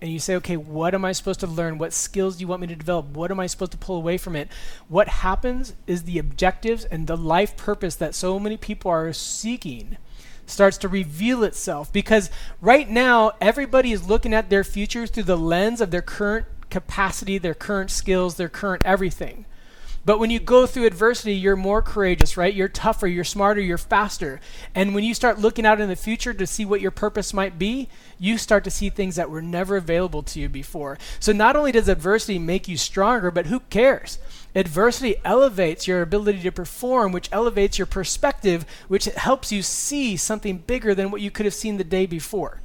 and you say, okay, what am I supposed to learn? What skills do you want me to develop? What am I supposed to pull away from it? What happens is the objectives and the life purpose that so many people are seeking starts to reveal itself because right now everybody is looking at their future through the lens of their current capacity, their current skills, their current everything. But when you go through adversity, you're more courageous, right? You're tougher, you're smarter, you're faster. And when you start looking out in the future to see what your purpose might be, you start to see things that were never available to you before. So not only does adversity make you stronger, but who cares? Adversity elevates your ability to perform, which elevates your perspective, which helps you see something bigger than what you could have seen the day before.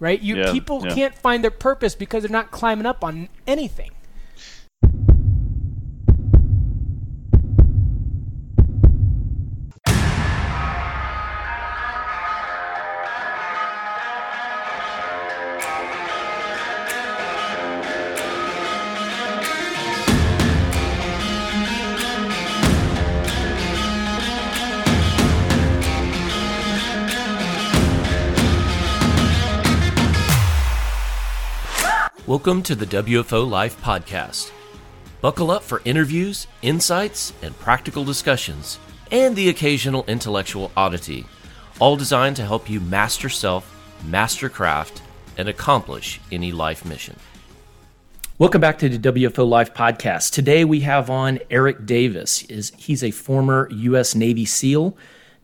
Right? You Yeah, people yeah. can't find their purpose because they're not climbing up on anything. Welcome to the WFO Life Podcast. Buckle up for interviews, insights, and practical discussions, and the occasional intellectual oddity, all designed to help you master self, master craft, and accomplish any life mission. Welcome back to the WFO Life Podcast. Today we have on Eric Davis. Is he's a former U.S. Navy SEAL,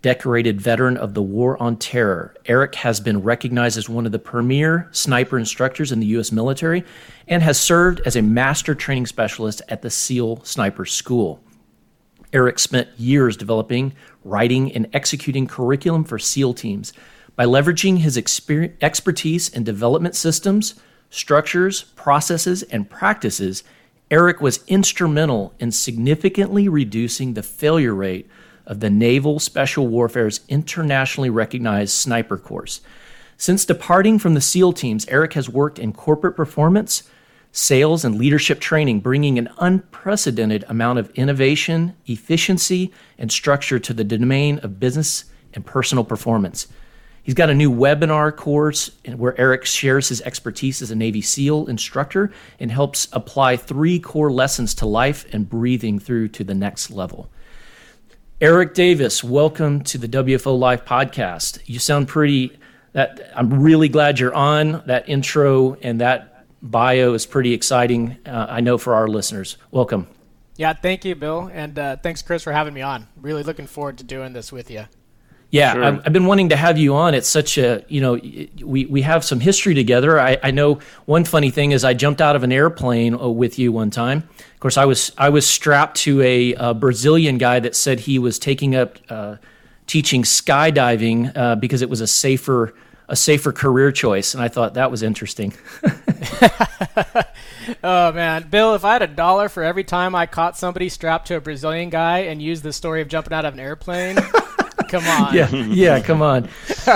decorated veteran of the War on Terror. Eric has been recognized as one of the premier sniper instructors in the U.S. military and has served as a master training specialist at the SEAL Sniper School. Eric spent years developing, writing, and executing curriculum for SEAL teams. By leveraging his exper- expertise in development systems, structures, processes, and practices, Eric was instrumental in significantly reducing the failure rate of the Naval Special Warfare's internationally recognized sniper course. Since departing from the SEAL teams, Eric has worked in corporate performance, sales, and leadership training, bringing an unprecedented amount of innovation, efficiency, and structure to the domain of business and personal performance. He's got a new webinar course where Eric shares his expertise as a Navy SEAL instructor and helps apply three core lessons to life and breathing through to the next level. Eric Davis, welcome to the WFO Life podcast. You sound pretty that I'm really glad you're on. That intro and that bio is pretty exciting. Uh, I know for our listeners. Welcome. Yeah, thank you, Bill, and uh, thanks, Chris, for having me on. Really looking forward to doing this with you. Yeah, Sure. I've, I've been wanting to have you on. It's such a, you know, we, we have some history together. I, I know one funny thing is I jumped out of an airplane uh, with you one time. Of course, I was I was strapped to a, uh Brazilian guy that said he was taking up uh, teaching skydiving uh, because it was a safer a safer career choice, and I thought that was interesting. Oh man, Bill, if I had a dollar for every time I caught somebody strapped to a Brazilian guy and used the story of jumping out of an airplane, come on. yeah, yeah, come on.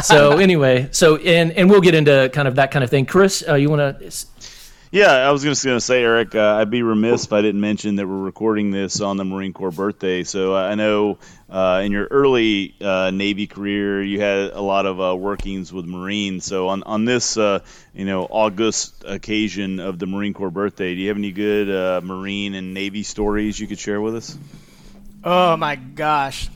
So anyway, so and and we'll get into kind of that kind of thing. Chris, uh, you want to? Yeah, I was just going to say, Eric, uh, I'd be remiss if I didn't mention that we're recording this on the Marine Corps birthday. So uh, I know uh, in your early uh, Navy career, you had a lot of uh, workings with Marines. So on on this, uh, you know, August occasion of the Marine Corps birthday, do you have any good uh, Marine and Navy stories you could share with us? Oh my gosh.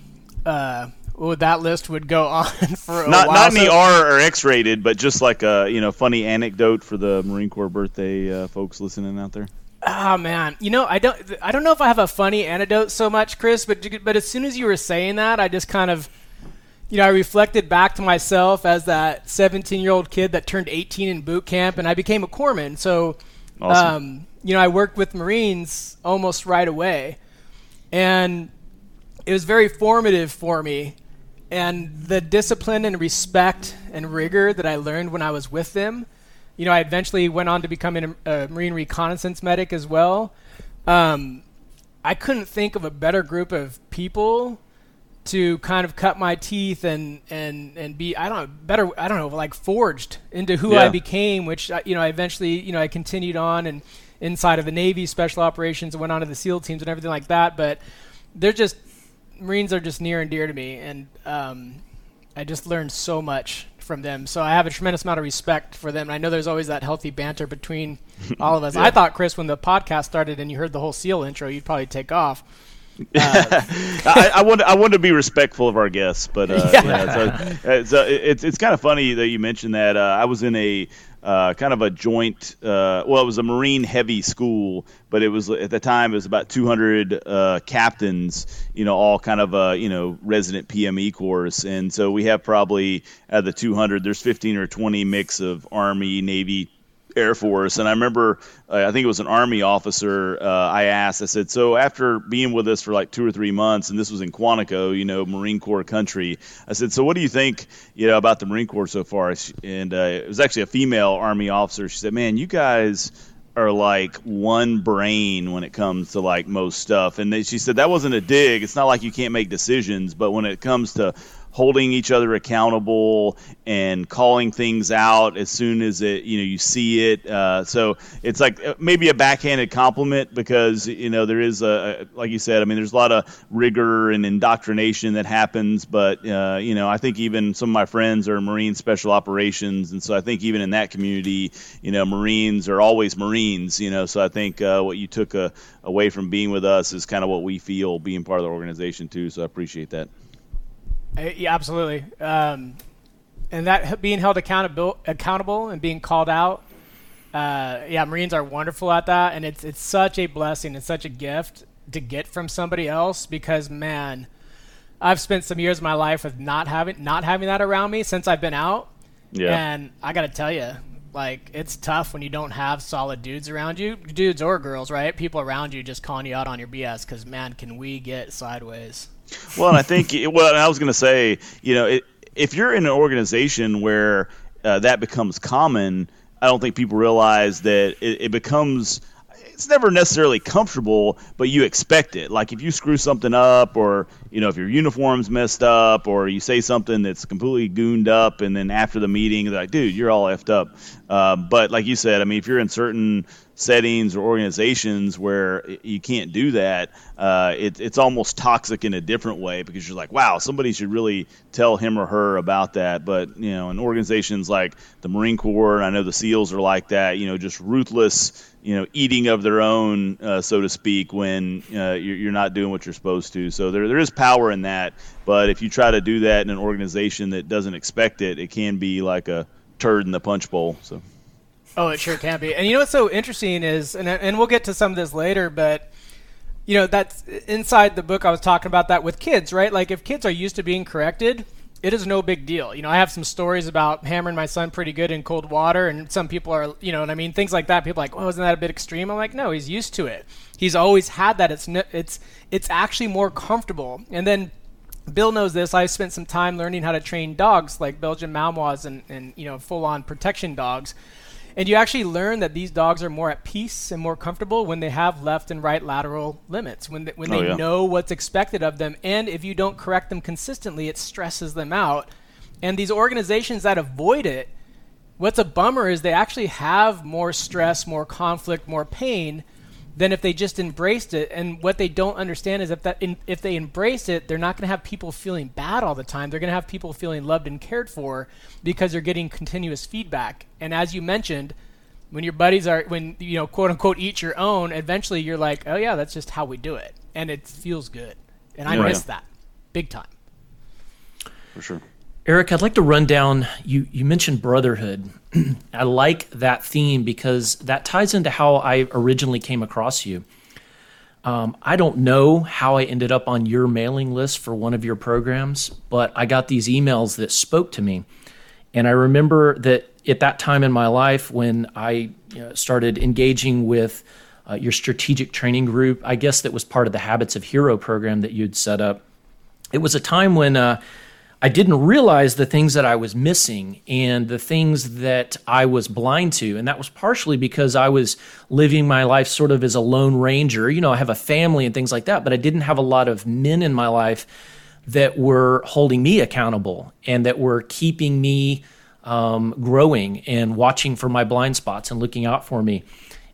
Uh, oh, that list would go on for a Not while. not any R or X rated, but just like a you know funny anecdote for the Marine Corps birthday uh, folks listening out there. Oh man, you know I don't I don't know if I have a funny anecdote so much, Chris, but but as soon as you were saying that, I just kind of you know I reflected back to myself as that 17 year old kid that turned 18 in boot camp, and I became a corpsman. So, Awesome. um, you know, I worked with Marines almost right away, and it was very formative for me. And the discipline and respect and rigor that I learned when I was with them, you know, I eventually went on to become a Marine reconnaissance medic as well. Um, I couldn't think of a better group of people to kind of cut my teeth and and and be I don't know better I don't know like forged into who I became, which uh, you know I eventually you know I continued on and inside of the Navy special operations and went on to the SEAL teams and everything like that. But they're just Marines are just near and dear to me, and um, I just learned so much from them. So I have a tremendous amount of respect for them. And I know there's always that healthy banter between all of us. yeah. I thought, Chris, when the podcast started and you heard the whole SEAL intro, you'd probably take off. Uh, I, I, want I want to be respectful of our guests, but uh, yeah. Yeah, so, uh, so it's it's kind of funny that you mentioned that. Uh, I was in a uh, kind of a joint. Uh, well, it was a Marine heavy school, but it was at the time it was about 200 uh, captains. You know, all kind of a you know resident PME course, and so we have probably out of the 200. There's 15 or 20 mix of Army, Navy, Air Force. And I remember, uh, I think it was an Army officer. Uh, I asked, I said, so after being with us for like two or three months, and this was in Quantico, you know, Marine Corps country, I said, so what do you think, you know, about the Marine Corps so far? And uh, it was actually a female Army officer. She said, man, you guys are like one brain when it comes to like most stuff. And she said that wasn't a dig. It's not like you can't make decisions, but when it comes to holding each other accountable and calling things out as soon as it you know you see it. Uh, so it's like uh, maybe a backhanded compliment because you know there is a like you said. I mean, there's a lot of rigor and indoctrination that happens, but uh, you know I think even some of my friends are Marine Special Operations, and so I think even in that community, you know, Marines are always Marines. You know, so I think uh, what you took uh, away from being with us is kind of what we feel being part of the organization too. So I appreciate that. Uh, yeah, absolutely. Um, and that being held accountable, accountable and being called out. Uh, yeah, Marines are wonderful at that, and it's it's such a blessing. It's such a gift to get from somebody else because man, I've spent some years of my life with not having not having that around me since I've been out. Yeah. And I got to tell you, like it's tough when you don't have solid dudes around you, dudes or girls, right? People around you just calling you out on your BS because man, can we get sideways? Well, I think well, I was going to say, you know, it, if you're in an organization where uh, that becomes common, I don't think people realize that it, it becomes it's never necessarily comfortable, but you expect it. Like if you screw something up, or you know if your uniform's messed up, or you say something that's completely gooned up, and then after the meeting, they're like, "Dude, you're all effed up." Uh, but like you said, I mean, if you're in certain settings or organizations where you can't do that, uh, it, it's almost toxic in a different way because you're like, wow, somebody should really tell him or her about that. But you know, in organizations like the Marine Corps, and I know the SEALs are like that. You know, just ruthless, you know, eating of their own, uh, so to speak, when uh, you're, you're not doing what you're supposed to. So there there is power in that. But if you try to do that in an organization that doesn't expect it, it can be like a turd in the punch bowl. So. Oh, it sure can be. And you know what's so interesting is, and and we'll get to some of this later, but you know that's inside the book. I was talking about that with kids, right? Like if kids are used to being corrected, it is no big deal. You know, I have some stories about hammering my son pretty good in cold water, and some people are, you know, what I mean, things like that. People are like, "Oh, isn't that a bit extreme?" I'm like, "No, he's used to it. He's always had that. It's it's it's actually more comfortable." And then Bill knows this. I spent some time learning how to train dogs like Belgian Malinois and and you know full on protection dogs. And you actually learn that these dogs are more at peace and more comfortable when they have left and right lateral limits, when they, when oh, they yeah. know what's expected of them. And if you don't correct them consistently, it stresses them out. And these organizations that avoid it, what's a bummer is they actually have more stress, more conflict, more pain than if they just embraced it. And what they don't understand is if that in, if they embrace it, they're not going to have people feeling bad all the time. They're going to have people feeling loved and cared for because they're getting continuous feedback. And as you mentioned, when your buddies are when you know quote unquote eat your own, eventually you're like, oh yeah, that's just how we do it, and it feels good. And I miss yeah. that big time. For sure. Eric, I'd like to run down. You you mentioned brotherhood. I like that theme because that ties into how I originally came across you. Um, I don't know how I ended up on your mailing list for one of your programs, but I got these emails that spoke to me, and I remember that at that time in my life when I you know, started engaging with uh, your strategic training group. I guess that was part of the Habits of Hero program that you'd set up. It was a time when. Uh, I didn't realize the things that I was missing and the things that I was blind to. And that was partially because I was living my life sort of as a lone ranger. You know, I have a family and things like that, but I didn't have a lot of men in my life that were holding me accountable and that were keeping me um, growing and watching for my blind spots and looking out for me.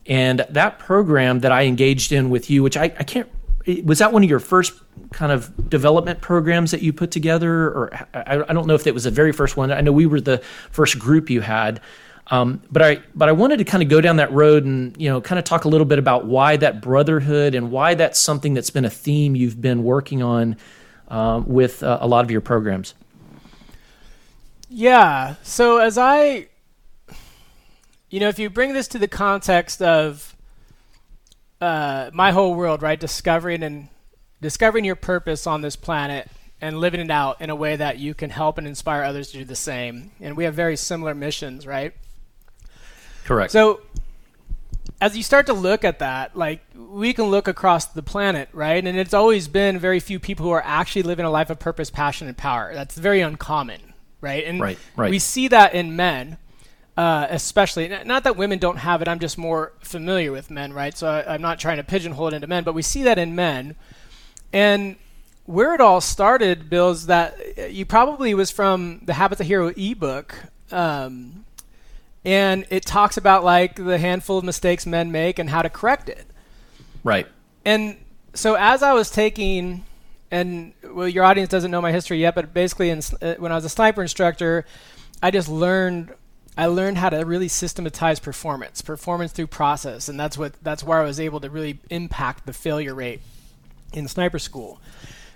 And that program that I engaged in with you, which I, I can't was that one of your first kind of development programs that you put together, or I, I don't know if it was the very first one. I know we were the first group you had. Um, but I but I wanted to kind of go down that road and you know kind of talk a little bit about why that brotherhood and why that's something that's been a theme you've been working on um, with uh, a lot of your programs. Yeah. So as I, you know, if you bring this to the context of uh, my whole world, right, discovering and discovering your purpose on this planet and living it out in a way that you can help and inspire others to do the same. And we have very similar missions, right? Correct. So as you start to look at that, like we can look across the planet, right? And it's always been very few people who are actually living a life of purpose, passion, and power. That's very uncommon, right? And right, right. we see that in men, uh, especially. Not that women don't have it. I'm just more familiar with men, right? So I, I'm not trying to pigeonhole it into men, but we see that in men. And where it all started, Bill, is that uh, you probably was from the Habits of Hero ebook. Um, and it talks about like the handful of mistakes men make and how to correct it. Right. And so as I was taking, and well, your audience doesn't know my history yet, but basically, in, uh, when I was a sniper instructor, I just learned. I learned how to really systematize performance, performance through process, and that's what that's where I was able to really impact the failure rate in sniper school.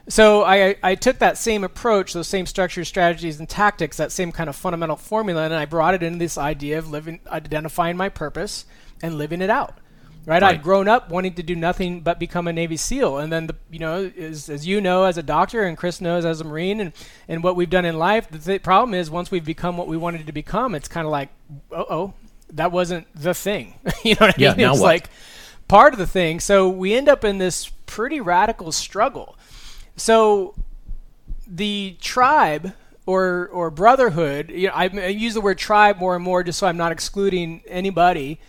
So I, I took that same approach, those same structures, strategies, and tactics, that same kind of fundamental formula, and I brought it into this idea of living, identifying my purpose and living it out. Right? right? I'd grown up wanting to do nothing but become a Navy SEAL, and then the, you know, as, as you know as a doctor, and Chris knows as a Marine, and, and what we've done in life. The th- problem is once we've become what we wanted to become, it's kind of like, oh, that wasn't the thing. you know what I yeah, mean? it's what? like part of the thing. So we end up in this pretty radical struggle so the tribe or or brotherhood, you know, I, I, use the word tribe more and more just so I'm not excluding anybody,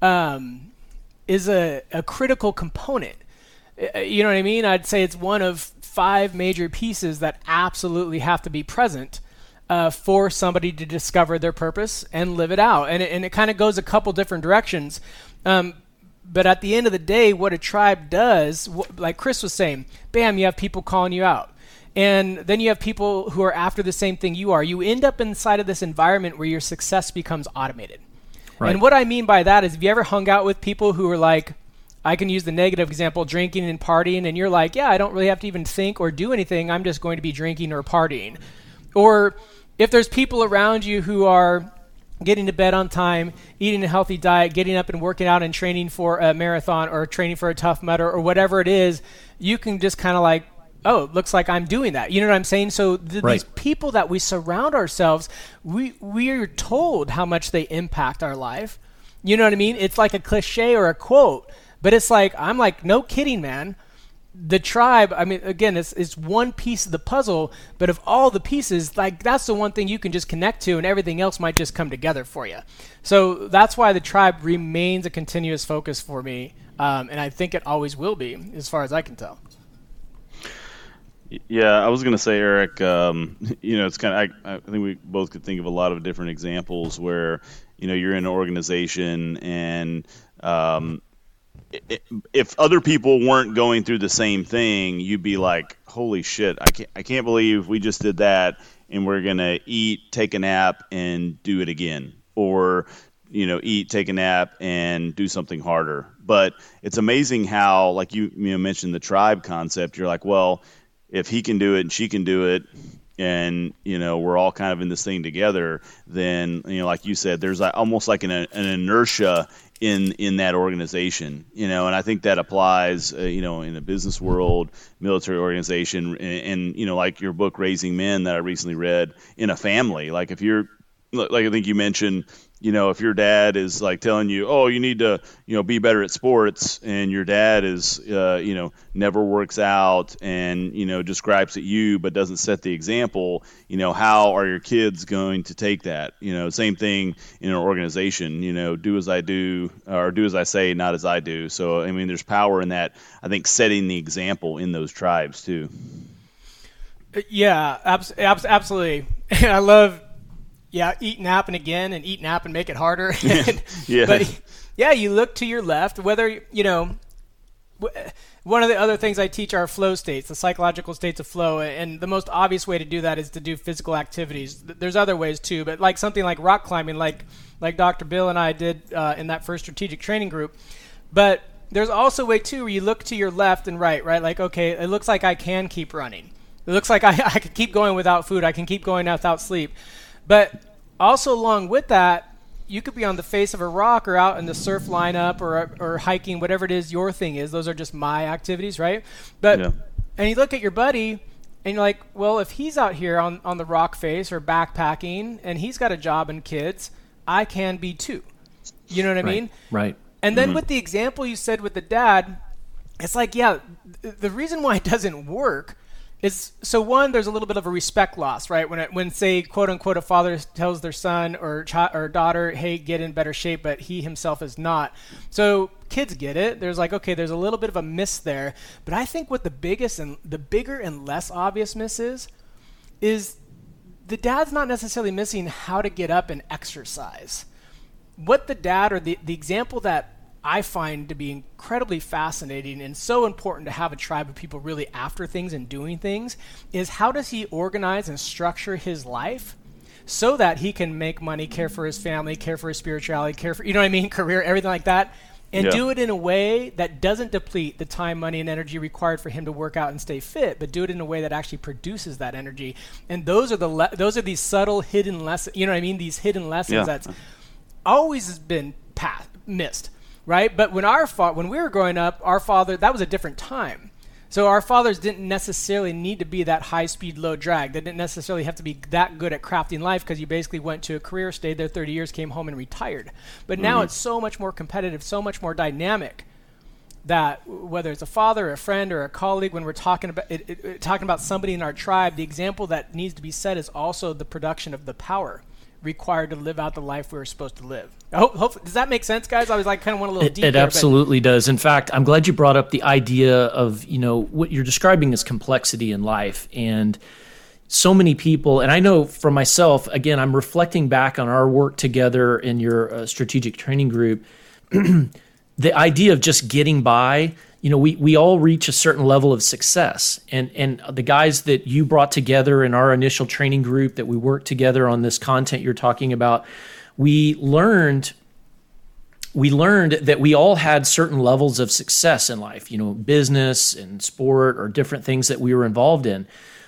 um, is a, a critical component. You know what I mean? I'd say it's one of five major pieces that absolutely have to be present uh, for somebody to discover their purpose and live it out. And it, and it kind of goes a couple different directions. Um, but at the end of the day, what a tribe does, wh- like Chris was saying, bam, you have people calling you out. And then you have people who are after the same thing you are. You end up inside of this environment where your success becomes automated. Right. And what I mean by that is, if you ever hung out with people who are like, I can use the negative example, drinking and partying, and you're like, yeah, I don't really have to even think or do anything. I'm just going to be drinking or partying. Or if there's people around you who are getting to bed on time, eating a healthy diet, getting up and working out and training for a marathon or training for a Tough Mudder or whatever it is, you can just kind of like, oh, it looks like I'm doing that. You know what I'm saying? So th- right. these people that we surround ourselves, we we are told how much they impact our life. You know what I mean? It's like a cliche or a quote, but it's like I'm like, no kidding, man the tribe i mean again it's, it's one piece of the puzzle but of all the pieces like that's the one thing you can just connect to and everything else might just come together for you so that's why the tribe remains a continuous focus for me um, and i think it always will be as far as i can tell yeah i was going to say eric um, you know it's kind of I, I think we both could think of a lot of different examples where you know you're in an organization and um, if other people weren't going through the same thing, you'd be like, "Holy shit! I can't, I can't believe we just did that, and we're gonna eat, take a nap, and do it again, or you know, eat, take a nap, and do something harder." But it's amazing how, like you, you know, mentioned the tribe concept. You're like, well, if he can do it and she can do it, and you know we're all kind of in this thing together then you know like you said there's almost like an, an inertia in in that organization you know and i think that applies uh, you know in the business world military organization and, and, you know like your book raising men that i recently read in a family. Like if you're like i think you mentioned you know, if your dad is like telling you, oh, you need to, you know, be better at sports, and your dad is, uh, you know, never works out and, you know, just gripes at you but doesn't set the example, you know, how are your kids going to take that? You know, same thing in an organization, you know, do as I do or do as I say, not as I do. So, I mean, there's power in that, I think, setting the example in those tribes too. Yeah, abs- abs- absolutely. I love yeah, eat nap and again and eat nap and make it harder. yeah. But yeah, you look to your left, whether you know one of the other things I teach are flow states, the psychological states of flow, and the most obvious way to do that is to do physical activities. There's other ways too, but like something like rock climbing, like like Dr. Bill and I did uh, in that first strategic training group. But there's also a way too where you look to your left and right, right? Like okay, it looks like I can keep running. It looks like I, I can keep going without food. I can keep going without sleep. But also along with that, you could be on the face of a rock or out in the surf lineup or or hiking, whatever it is your thing is. Those are just my activities, right? But yeah. and you look at your buddy and you're like, well, if he's out here on on the rock face or backpacking and he's got a job and kids, I can be too. You know what I right. mean? Right. And then mm-hmm. with the example you said with the dad, it's like, yeah, the reason why it doesn't work is so one there's a little bit of a respect loss right? When it, when say quote unquote a father tells their son or child or daughter hey get in better shape but he himself is not. So kids get it. There's like okay there's a little bit of a miss there. But i think what the biggest and the bigger and less obvious miss is is the dad's not necessarily missing how to get up and exercise. What the dad or the, the example that I find to be incredibly fascinating and so important to have a tribe of people really after things and doing things is how does he organize and structure his life so that he can make money, care for his family, care for his spirituality, care for, you know what I mean, career, everything like that, and yeah. do it in a way that doesn't deplete the time, money, and energy required for him to work out and stay fit, but do it in a way that actually produces that energy. And those are the le- those are these subtle hidden lessons, you know what I mean, these hidden lessons yeah. that's always been passed, missed right? But when our fa- when we were growing up, our father that was a different time. So our fathers didn't necessarily need to be that high speed, low drag. They didn't necessarily have to be that good at crafting life because you basically went to a career, stayed there 30 years, came home and retired. But mm-hmm. now it's so much more competitive, so much more dynamic that whether it's a father, a friend, or a colleague, when we're talking about it, it, it, talking about somebody in our tribe, the example that needs to be set is also the production of the power required to live out the life we were supposed to live. Hope, hope, does that make sense, guys? I was like kind of went a little it. It absolutely does. In fact, I'm glad you brought up the idea of you know what you're describing as complexity in life and so many people and i know for myself again i'm reflecting back on our work together in your uh, strategic training group the idea of just getting by you know, we, we all reach a certain level of success. And, and the guys that you brought together in our initial training group that we worked together on this content you're talking about, we learned we learned that we all had certain levels of success in life, you know, business and sport or different things that we were involved in.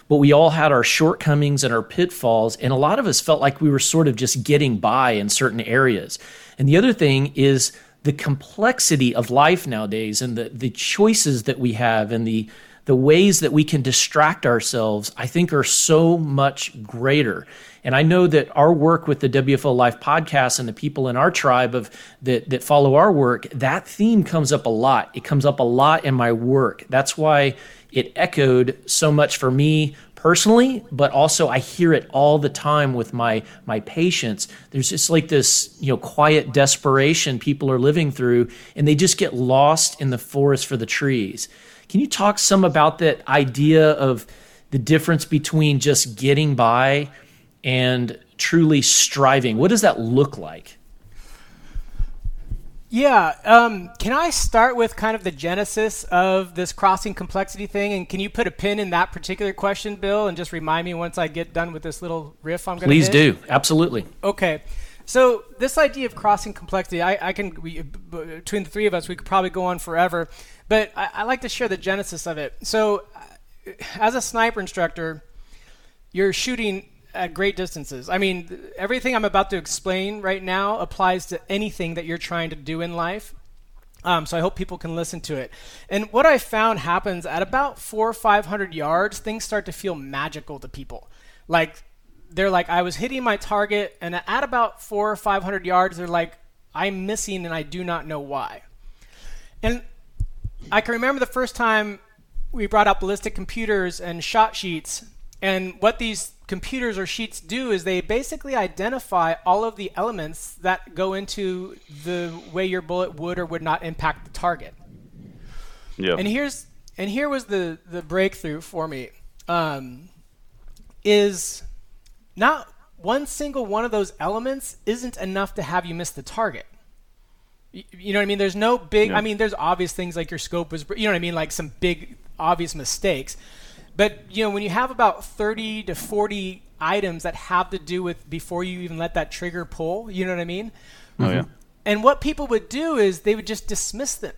But we all had our shortcomings and our pitfalls, and a lot of us felt like we were sort of just getting by in certain areas. And the other thing is the complexity of life nowadays and the, the choices that we have and the the ways that we can distract ourselves, I think, are so much greater. And I know that our work with the WFO Life podcast and the people in our tribe of that that follow our work, that theme comes up a lot. It comes up a lot in my work. That's why it echoed so much for me personally, but also I hear it all the time with my my patients. There's just like this, you know, quiet desperation people are living through and they just get lost in the forest for the trees. Can you talk some about that idea of the difference between just getting by and truly striving? What does that look like? Yeah. Um, can I start with kind of the genesis of this crossing complexity thing? And can you put a pin in that particular question, Bill, and just remind me once I get done with this little riff I'm going to Please do. Absolutely. Okay. So this idea of crossing complexity, I, I can we, between the three of us, we could probably go on forever, but I, I like to share the genesis of it. So, as a sniper instructor, you're shooting at great distances. I mean, everything I'm about to explain right now applies to anything that you're trying to do in life. Um, so I hope people can listen to it. And what I found happens at about four or five hundred yards, things start to feel magical to people. Like they're like, I was hitting my target, and at about four or five hundred yards, they're like, I'm missing, and I do not know why. And I can remember the first time we brought out ballistic computers and shot sheets, and what these computers or sheets do is they basically identify all of the elements that go into the way your bullet would or would not impact the target. Yeah. And here's and here was the the breakthrough for me. Um, is not one single one of those elements isn't enough to have you miss the target. You know what I mean? There's no big. Yeah. I mean, there's obvious things like your scope was. You know what I mean? Like some big obvious mistakes. But you know, when you have about 30 to 40 items that have to do with before you even let that trigger pull, you know what I mean? Oh yeah. And what people would do is they would just dismiss them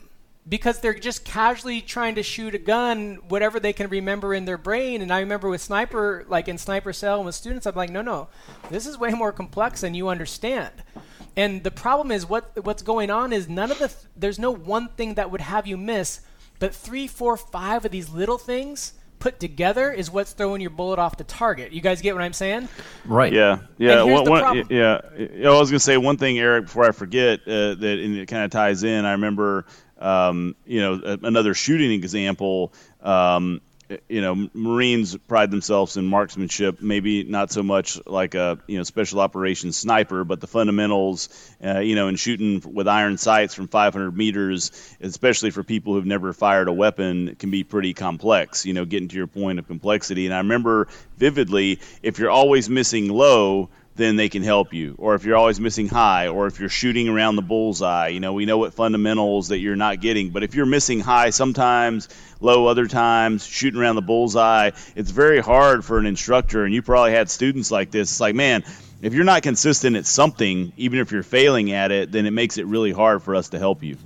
because they're just casually trying to shoot a gun, whatever they can remember in their brain. And I remember with sniper, like in sniper cell and with students, I'm like, no, no, this is way more complex than you understand. And the problem is what what's going on is none of the th- there's no one thing that would have you miss, but three, four, five of these little things put together is what's throwing your bullet off the target. You guys get what I'm saying? Right. Yeah. Yeah. One, one, yeah. I was going to say one thing, Eric, before I forget, uh, that it kind of ties in. I remember, um, you know, another shooting example. Um, you know, Marines pride themselves in marksmanship. Maybe not so much like a you know special operations sniper, but the fundamentals, uh, you know, in shooting with iron sights from 500 meters, especially for people who've never fired a weapon, can be pretty complex. You know, getting to your point of complexity. And I remember vividly, if you're always missing low, then they can help you. Or if you're always missing high, or if you're shooting around the bullseye, you know, we know what fundamentals that you're not getting. But if you're missing high sometimes, low other times, shooting around the bullseye, it's very hard for an instructor. And you probably had students like this. It's like, man, if you're not consistent at something, even if you're failing at it, then it makes it really hard for us to help you.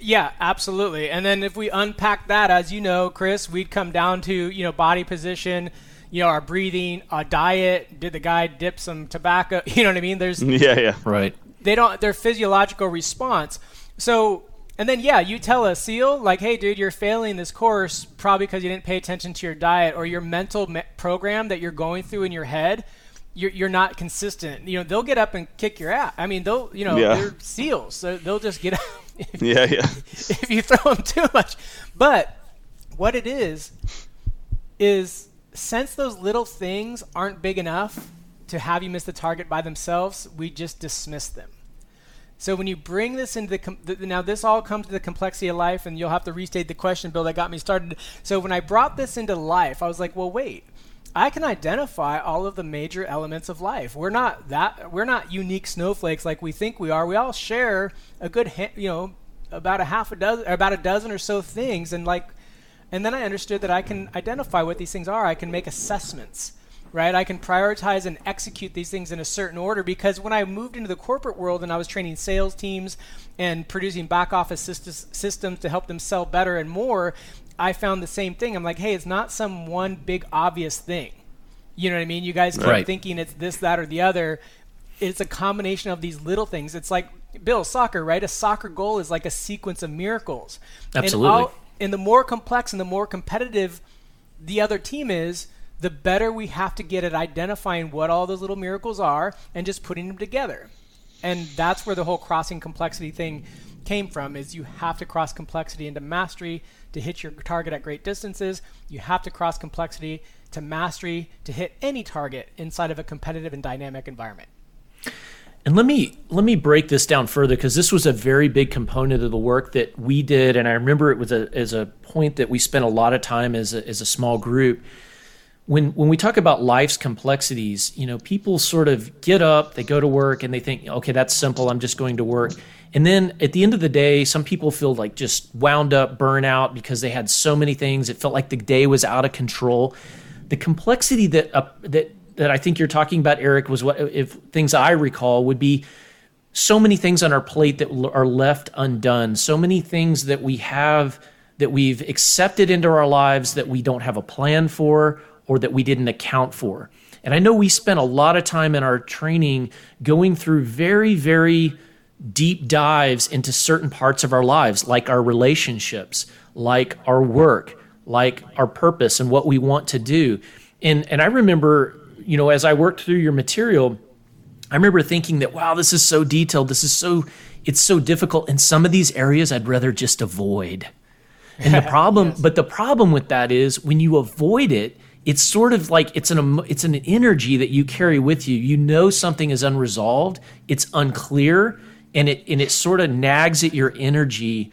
Yeah, absolutely. And then if we unpack that, as you know, Chris, we'd come down to, you know, body position you know, our breathing, our diet. Did the guy dip some tobacco? You know what I mean? There's yeah, yeah, right. They don't their physiological response. So and then yeah, you tell a SEAL like, hey, dude, you're failing this course probably because you didn't pay attention to your diet or your mental me- program that you're going through in your head. You're, you're not consistent. You know, they'll get up and kick your ass. I mean, they'll you know yeah. they're SEALs, so they'll just get up. if, yeah, yeah. If you throw them too much, but what it is is since those little things aren't big enough to have you miss the target by themselves, we just dismiss them. So when you bring this into the, com- the, now this all comes to the complexity of life, and you'll have to restate the question, Bill, that got me started. So when I brought this into life, I was like, well, wait, I can identify all of the major elements of life. We're not that we're not unique snowflakes like we think we are. We all share a good, ha- you know, about a half a dozen, about a dozen or so things, and like and then I understood that I can identify what these things are. I can make assessments, right? I can prioritize and execute these things in a certain order because when I moved into the corporate world and I was training sales teams and producing back office systems to help them sell better and more, I found the same thing. I'm like, hey, it's not some one big obvious thing. You know what I mean? You guys keep right. thinking it's this, that, or the other. It's a combination of these little things. It's like Bill, soccer, right? A soccer goal is like a sequence of miracles. Absolutely and the more complex and the more competitive the other team is, the better we have to get at identifying what all those little miracles are and just putting them together. And that's where the whole crossing complexity thing came from is you have to cross complexity into mastery to hit your target at great distances. You have to cross complexity to mastery to hit any target inside of a competitive and dynamic environment. And let me let me break this down further because this was a very big component of the work that we did, and I remember it was a as a point that we spent a lot of time as a, as a small group. When when we talk about life's complexities, you know, people sort of get up, they go to work, and they think, okay, that's simple. I'm just going to work. And then at the end of the day, some people feel like just wound up, burnout because they had so many things. It felt like the day was out of control. The complexity that uh, that that I think you're talking about, Eric, was what if things I recall would be so many things on our plate that are left undone, so many things that we have that we've accepted into our lives that we don't have a plan for or that we didn't account for. And I know we spent a lot of time in our training going through very, very deep dives into certain parts of our lives, like our relationships, like our work, like our purpose and what we want to do. And, and I remember you know, as I worked through your material, I remember thinking that, wow, this is so detailed. This is so, it's so difficult. In some of these areas, I'd rather just avoid. And the problem, yes. but the problem with that is when you avoid it, it's sort of like it's an it's an energy that you carry with you. You know something is unresolved, it's unclear, and it and it sort of nags at your energy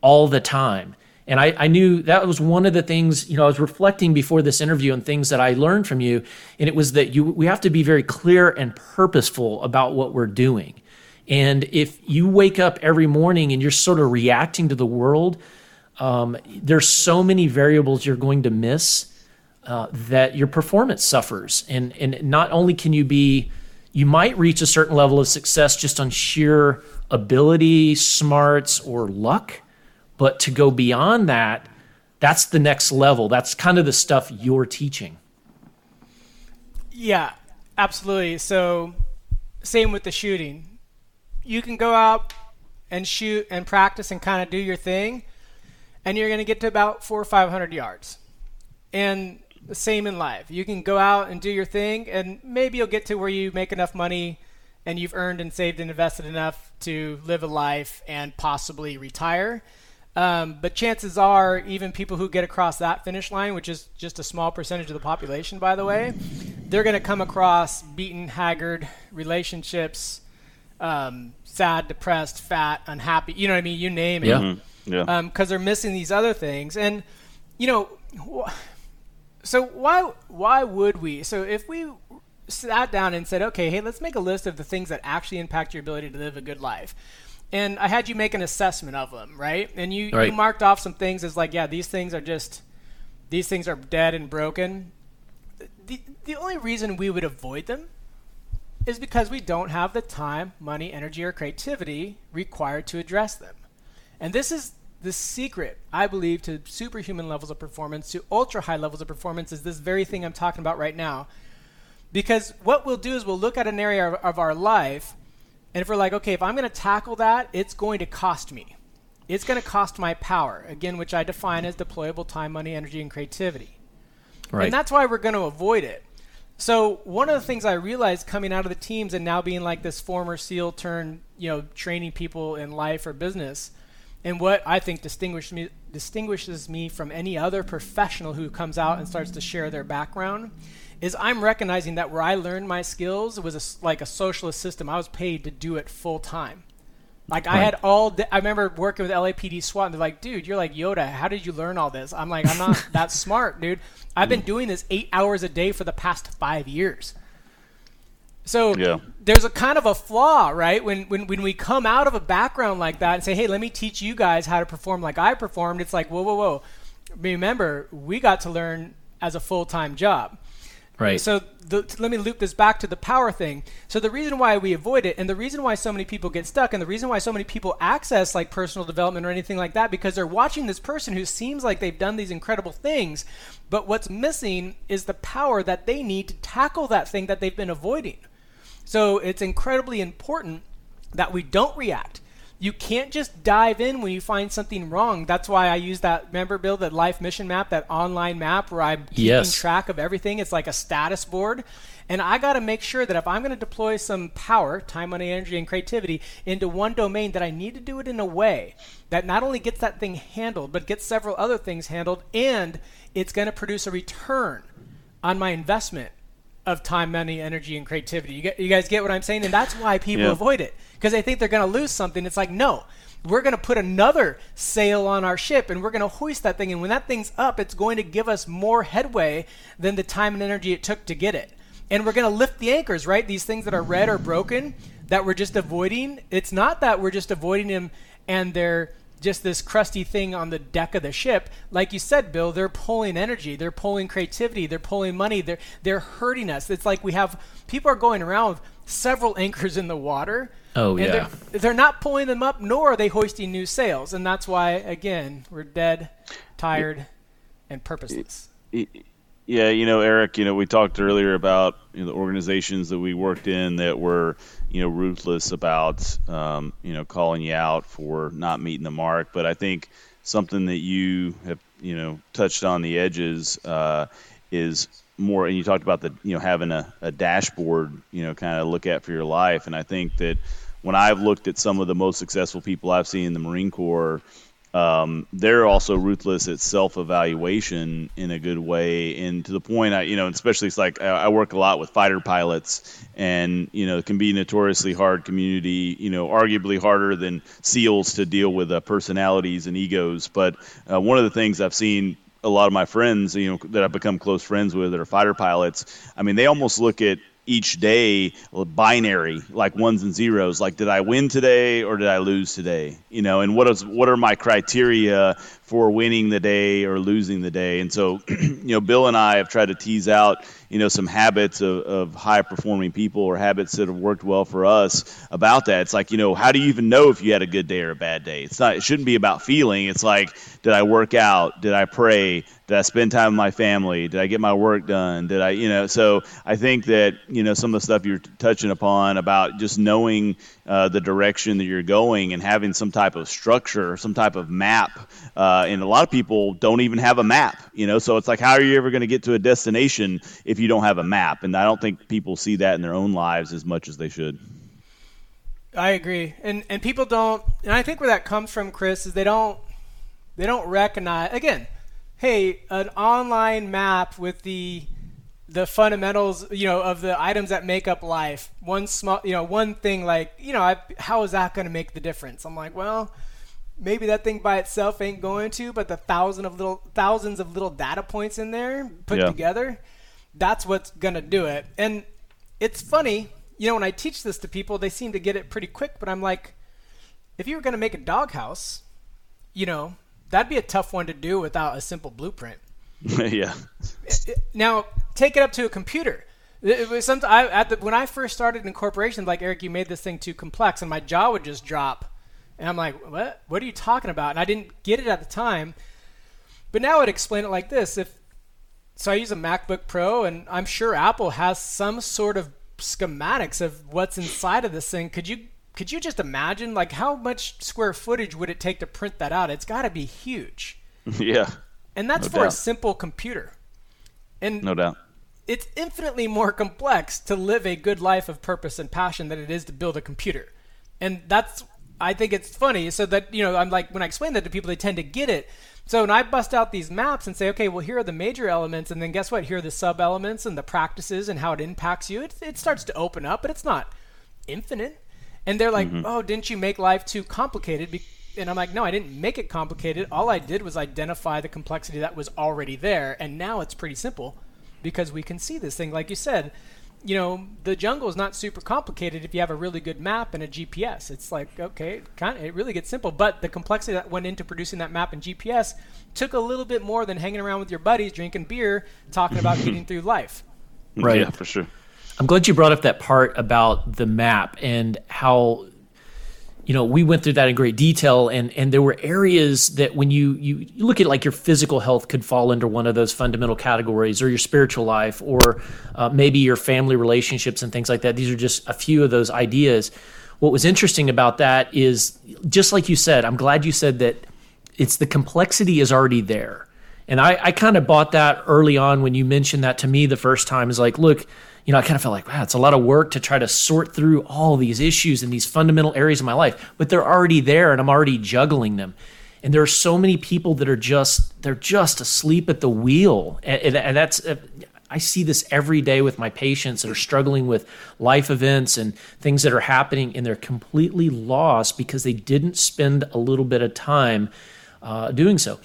all the time. And I, I knew that was one of the things, you know, I was reflecting before this interview and things that I learned from you. And it was that you we have to be very clear and purposeful about what we're doing. And if you wake up every morning and you're sort of reacting to the world, um, there's so many variables you're going to miss uh, that your performance suffers. And and not only can you be, you might reach a certain level of success just on sheer ability, smarts, or luck, but to go beyond that, that's the next level. That's kind of the stuff you're teaching. Yeah, absolutely. So, same with the shooting. You can go out and shoot and practice and kind of do your thing, and you're going to get to about four or five hundred yards. And the same in life. You can go out and do your thing, and maybe you'll get to where you make enough money and you've earned and saved and invested enough to live a life and possibly retire. Um, but chances are, even people who get across that finish line, which is just a small percentage of the population, by the way, they're going to come across beaten, haggard relationships, um, sad, depressed, fat, unhappy. You know what I mean? You name it. Yeah. Mm-hmm. Yeah. Because um, they're missing these other things, and you know, wh- so why why would we? So if we sat down and said, okay, hey, let's make a list of the things that actually impact your ability to live a good life and I had you make an assessment of them, right? And you, right. you marked off some things as like, yeah, these things are just these things are dead and broken. The the only reason we would avoid them is because we don't have the time, money, energy, or creativity required to address them. And this is the secret, I believe, to superhuman levels of performance, to ultra high levels of performance, is this very thing I'm talking about right now. Because what we'll do is we'll look at an area of, of our life and if we're like, okay, if I'm going to tackle that, it's going to cost me. It's going to cost my power, again, which I define as deployable time, money, energy, and creativity. Right. And that's why we're going to avoid it. So one of the things I realized coming out of the teams and now being like this former SEAL turn, you know, training people in life or business, and what I think distinguishes me distinguishes me from any other professional who comes out and starts to share their background is I'm recognizing that where I learned my skills was a, like a socialist system. I was paid to do it full time. Like right. I had all. I remember working with LAPD SWAT, and they're like, "Dude, you're like Yoda. How did you learn all this?" I'm like, "I'm not that smart, dude. I've been doing this eight hours a day for the past five years." So yeah. there's a kind of a flaw, right? When, when when we come out of a background like that and say, "Hey, let me teach you guys how to perform like I performed," it's like, "Whoa, whoa, whoa!" Remember, we got to learn as a full time job. Right. So the, let me loop this back to the power thing. So the reason why we avoid it, and the reason why so many people get stuck, and the reason why so many people access like personal development or anything like that, because they're watching this person who seems like they've done these incredible things, but what's missing is the power that they need to tackle that thing that they've been avoiding. So it's incredibly important that we don't react you can't just dive in when you find something wrong. That's why I use that, remember, Bill, that life mission map, that online map where I'm keeping yes. track of everything. It's like a status board. And I got to make sure that if I'm going to deploy some power, time, money, energy, and creativity into one domain, that I need to do it in a way that not only gets that thing handled, but gets several other things handled, and it's going to produce a return on my investment of time, money, energy, and creativity. You, get, you guys get what I'm saying? And that's why people yeah. avoid it because they think they're going to lose something. It's like, no, we're going to put another sail on our ship and we're going to hoist that thing. And when that thing's up, it's going to give us more headway than the time and energy it took to get it. And we're going to lift the anchors, right? These things that are red or broken that we're just avoiding. It's not that we're just avoiding them and they're just this crusty thing on the deck of the ship. Like you said, Bill, they're pulling energy, they're pulling creativity, they're pulling money, they're they're hurting us. It's like we have people are going around with several anchors in the water Oh yeah. They're, they're, not pulling them up, nor are they hoisting new sails, and that's why again we're dead, tired, and purposeless. Yeah, you know, Eric, you know, we talked earlier about you know, the organizations that we worked in that were, you know, ruthless about, um, you know, calling you out for not meeting the mark. But I think something that you have, you know, touched on the edges uh, is more and you talked about the you know having a, a dashboard you know kind of look at for your life and i think that when i've looked at some of the most successful people i've seen in the marine corps um, they're also ruthless at self-evaluation in a good way. And to the point i you know especially it's like i work a lot with fighter pilots and you know it can be notoriously hard community you know arguably harder than seals to deal with uh, personalities and egos. But uh, one of the things i've seen a lot of my friends, you know, that I've become close friends with that are fighter pilots, I mean, they almost look at each day binary, like ones and zeros. Like, did I win today or did I lose today? You know, and what is what are my criteria for winning the day or losing the day? And so, you know, Bill and I have tried to tease out you know some habits of, of high performing people or habits that have worked well for us about that it's like you know how do you even know if you had a good day or a bad day it's not it shouldn't be about feeling it's like did i work out did i pray did I spend time with my family? Did I get my work done? Did I, you know? So I think that you know some of the stuff you're touching upon about just knowing uh, the direction that you're going and having some type of structure, some type of map. Uh, Uh, and a lot of people don't even have a map, you know. So it's like, how are you ever going to get to a destination if you don't have a map? And I don't think people see that in their own lives as much as they should. I agree, and and people don't, and I think where that comes from, Chris, is they don't they don't recognize again hey, an online map with the the fundamentals, you know, of the items that make up life. One small, you know, one thing like, you know, I, how is that going to make the difference? I'm like, well, maybe that thing by itself ain't going to, but the thousand of little thousands of little data points in there put yeah. together, that's what's going to do it. And it's funny, you know, when I teach this to people, they seem to get it pretty quick, but I'm like, if you were going to make a doghouse, you know, that'd be a tough one to do without a simple blueprint. yeah. Now take it up to a computer. It was some, I, at the, when I first started in corporations, like Eric, you made this thing too complex, and my jaw would just drop, and I'm like, "What? What are you talking about?" And I didn't get it at the time, but now I'd explain it like this: If so, I use a MacBook Pro, and I'm sure Apple has some sort of schematics of what's inside of this thing. Could you could you just imagine like how much square footage would it take to print that out? It's got to be huge. Yeah. And that's no for doubt. a simple computer. And no doubt. It's infinitely more complex to live a good life of purpose and passion than it is to build a computer. And that's I think it's funny so that you know I'm like when I explain that to people they tend to get it. So when I bust out these maps and say, okay, well here are the major elements, and then guess what? Here are the sub elements and the practices and how it impacts you. It, it starts to open up, but it's not infinite. And they're like, mm-hmm. "Oh, didn't you make life too complicated?" Be- and I'm like, "No, I didn't make it complicated. All I did was identify the complexity that was already there, and now it's pretty simple because we can see this thing. Like you said, you know, the jungle is not super complicated if you have a really good map and a GPS. It's like, okay, kind of, it really gets simple. But the complexity that went into producing that map and GPS took a little bit more than hanging around with your buddies, drinking beer, talking about getting through life. Right. Yeah, for sure. I'm glad you brought up that part about the map and how you know we went through that in great detail and and there were areas that when you you, look at like your physical health could fall under one of those fundamental categories or your spiritual life or uh, maybe your family relationships and things like that. These are just a few of those ideas. What was interesting about that is just like you said i'm glad you said that it's the complexity is already there. And i, I kind of bought that early on when you mentioned that to me the first time. Is like look you know, I kind of felt like, wow, it's a lot of work to try to sort through all these issues and these fundamental areas of my life, but they're already there and I'm already juggling them. And there are so many people that are just, they're just asleep at the wheel. And, and, that's, uh, I see this every day with my patients that are struggling with life events and things that are happening, and they're completely lost because they didn't spend a little bit of time uh, doing so.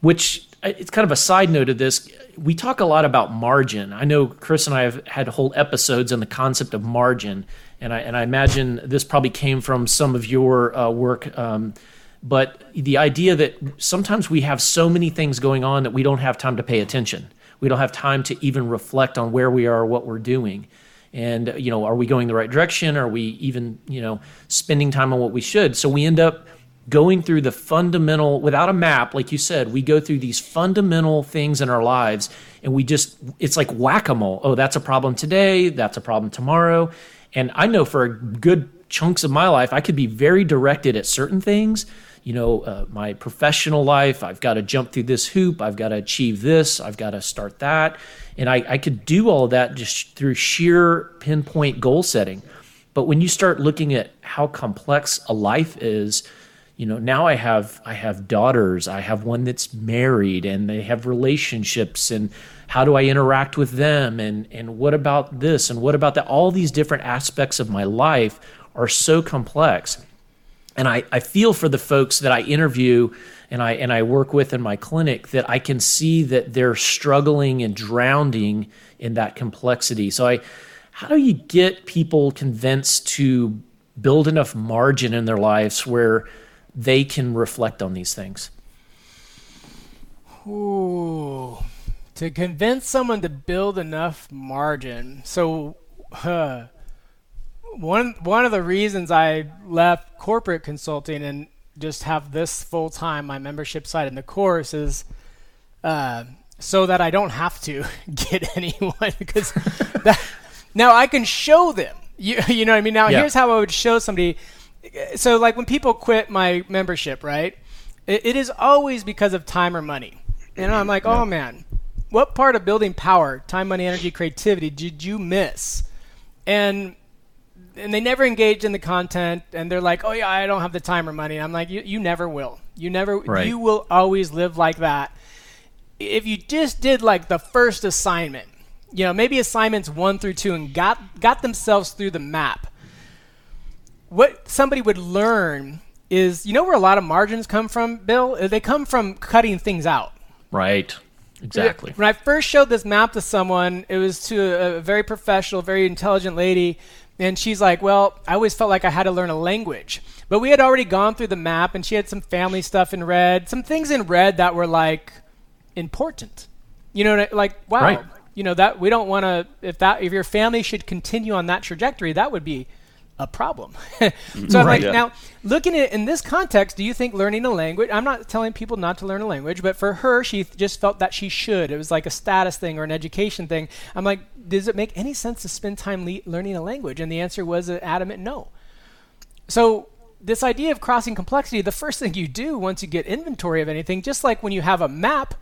Which it's kind of a side note of this we talk a lot about margin. I know Chris and I have had whole episodes on the concept of margin, and I and I imagine this probably came from some of your uh, work. Um, but the idea that sometimes we have so many things going on that we don't have time to pay attention. We don't have time to even reflect on where we are, what we're doing, and you know, are we going the right direction? Are we even you know spending time on what we should? So we end up going through the fundamental without a map like you said we go through these fundamental things in our lives and we just it's like whack-a-mole. Oh that's a problem today that's a problem tomorrow. And i know for good chunks of my life i could be very directed at certain things. You know uh, my professional life i've got to jump through this hoop i've got to achieve this i've got to start that. And I, I could do all that just through sheer pinpoint goal setting. But when you start looking at how complex a life is you know now i have i have daughters. I have one that's married and they have relationships and how do i interact with them? And and what about this? And what about that? All these different aspects of my life are so complex. And i i feel for the folks that i interview and i and i work with in my clinic that i can see that they're struggling and drowning in that complexity. So i how do you get people convinced to build enough margin in their lives where they can reflect on these things? Ooh, to convince someone to build enough margin. So, uh, one one of the reasons I left corporate consulting and just have this full time my membership side in the course is uh, so that I don't have to get anyone because that, now I can show them. You you know what I mean? Now yeah. here's how I would show somebody. So like when people quit my membership, right? it, it is always because of time or money. And I'm like, oh, yeah. oh man, what part of building power, time, money, energy, creativity did you miss? And and they never engaged in the content and they're like, "Oh yeah, I don't have the time or money." And I'm like, "You you never will. You never right. you will always live like that." If you just did like the first assignment, you know, maybe assignments 1 through 2 and got got themselves through the map. What somebody would learn is, you know where a lot of margins come from, Bill? Uh, they come from cutting things out. Right. Exactly. When I first showed this map to someone, it was to a, a very professional, very intelligent lady and she's like, Well, I always felt like I had to learn a language. But we had already gone through the map, and she had some family stuff in red, some things in red that were like important. You know, like, wow, right. you know, that we don't want to, if that, if your family should continue on that trajectory, that would be a problem. so mm-hmm. right, I'm like, yeah. now looking at it in this context, do you think learning a language? I'm not telling people not to learn a language, but for her, she just felt that she should. It was like a status thing or an education thing. I'm like, does it make any sense to spend time le- learning a language? And the answer was an adamant no. So this idea of crossing complexity, the first thing you do once you get inventory of anything, just like when you have a map,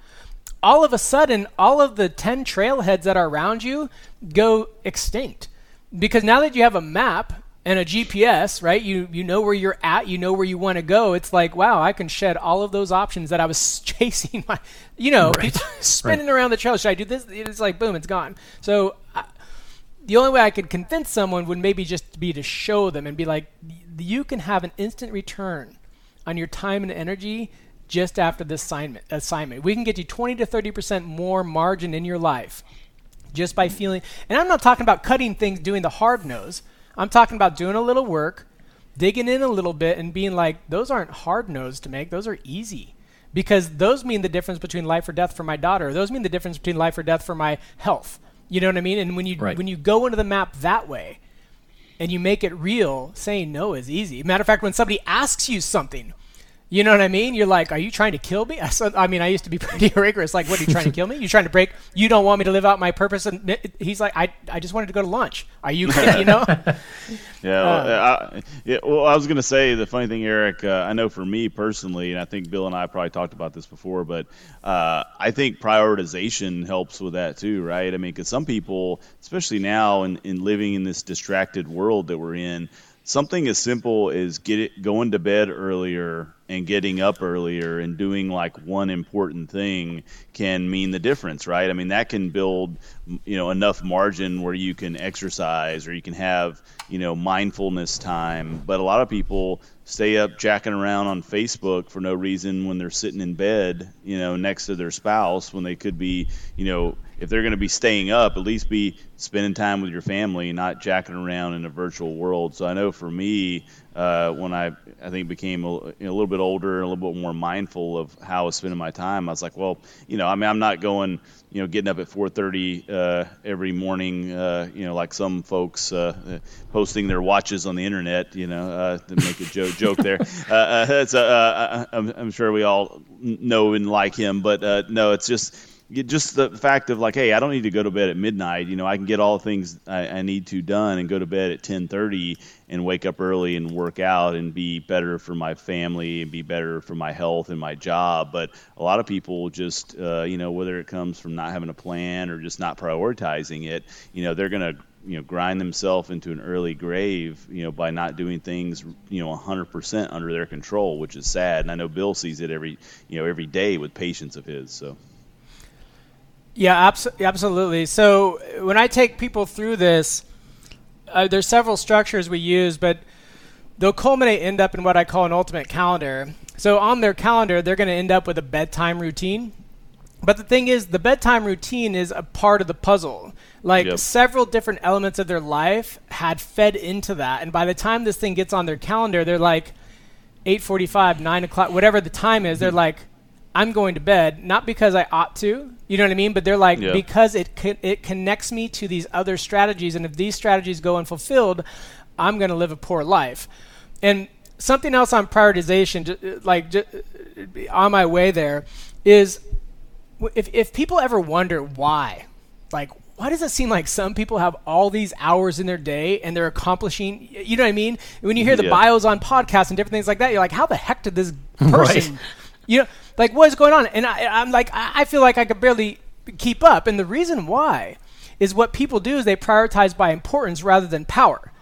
all of a sudden, all of the 10 trailheads that are around you go extinct. Because now that you have a map, and a GPS, right? You you know where you're at, you know where you want to go. It's like, wow, I can shed all of those options that I was chasing my, you know, right. spinning right. around the trail. Should I do this? It's like, boom, it's gone. So I, the only way I could convince someone would maybe just be to show them and be like, you can have an instant return on your time and energy just after this assignment. Assignment. We can get you 20 to 30 percent more margin in your life just by feeling. And I'm not talking about cutting things, doing the hard nose. I'm talking about doing a little work, digging in a little bit, and being like, those aren't hard no's to make, those are easy. Because those mean the difference between life or death for my daughter. Those mean the difference between life or death for my health. You know what I mean? And when you right. when you go into the map that way, and you make it real, saying no is easy. Matter of fact, when somebody asks you something, you know what I mean? You're like, are you trying to kill me? I mean, I used to be pretty rigorous. Like, what are you trying to kill me? You trying to break? You don't want me to live out my purpose? And he's like, I, I just wanted to go to lunch. Are you kidding? You know? yeah, well, uh, I, yeah. Well, I was gonna say the funny thing, Eric. Uh, I know for me personally, and I think Bill and I probably talked about this before, but uh, I think prioritization helps with that too, right? I mean, because some people, especially now in, in living in this distracted world that we're in something as simple as get it going to bed earlier and getting up earlier and doing like one important thing can mean the difference right? I mean that can build you know enough margin where you can exercise or you can have you know mindfulness time. But a lot of people stay up jacking around on facebook for no reason when they're sitting in bed you know next to their spouse when they could be you know if they're going to be staying up, at least be spending time with your family, not jacking around in a virtual world. So I know for me, uh, when I I think became a, a, little bit older and a little bit more mindful of how I was spending my time, I was like, well, you know, I mean, I'm not going, you know, getting up at 4:30 uh, every morning, uh, you know, like some folks uh, posting their watches on the internet, you know, uh, to make a joke joke there. Uh, that's I'm, I'm, sure we all know and like him, but no, it's just just the fact of like, hey, I don't need to go to bed at midnight. You know, I can get all the things I, I need to done and go to bed at 10:30 and wake up early and work out and be better for my family and be better for my health and my job. But a lot of people just, uh, you know, whether it comes from not having a plan or just not prioritizing it, you know, they're gonna you know grind themselves into an early grave you know by not doing things you know 100% under their control which is sad and i know bill sees it every you know every day with patients of his so yeah, abs- absolutely. So when I take people through this, uh, there's several structures we use, but they'll culminate end up in what I call an ultimate calendar. So on their calendar, they're going to end up with a bedtime routine. But the thing is, the bedtime routine is a part of the puzzle. Like Yep. several different elements of their life had fed into that, and by the time this thing gets on their calendar, they're like, eight forty-five, nine o'clock, whatever the time is. They're Mm-hmm. like, I'm going to bed, not because I ought to, you know what I mean? But they're like, Yeah. because it co- it connects me to these other strategies, and if these strategies go unfulfilled, I'm going to live a poor life. And something else on prioritization, ju- uh, like uh, on my way there, is if if people ever wonder why, like why does it seem like some people have all these hours in their day and they're accomplishing you know what I mean? When you hear the Yeah. bios on podcasts and different things like that, you're like, how the heck did this person Right. You know, like what is going on? And I, I'm like, I feel like I could barely keep up. And the reason why is what people do is they prioritize by importance rather than power.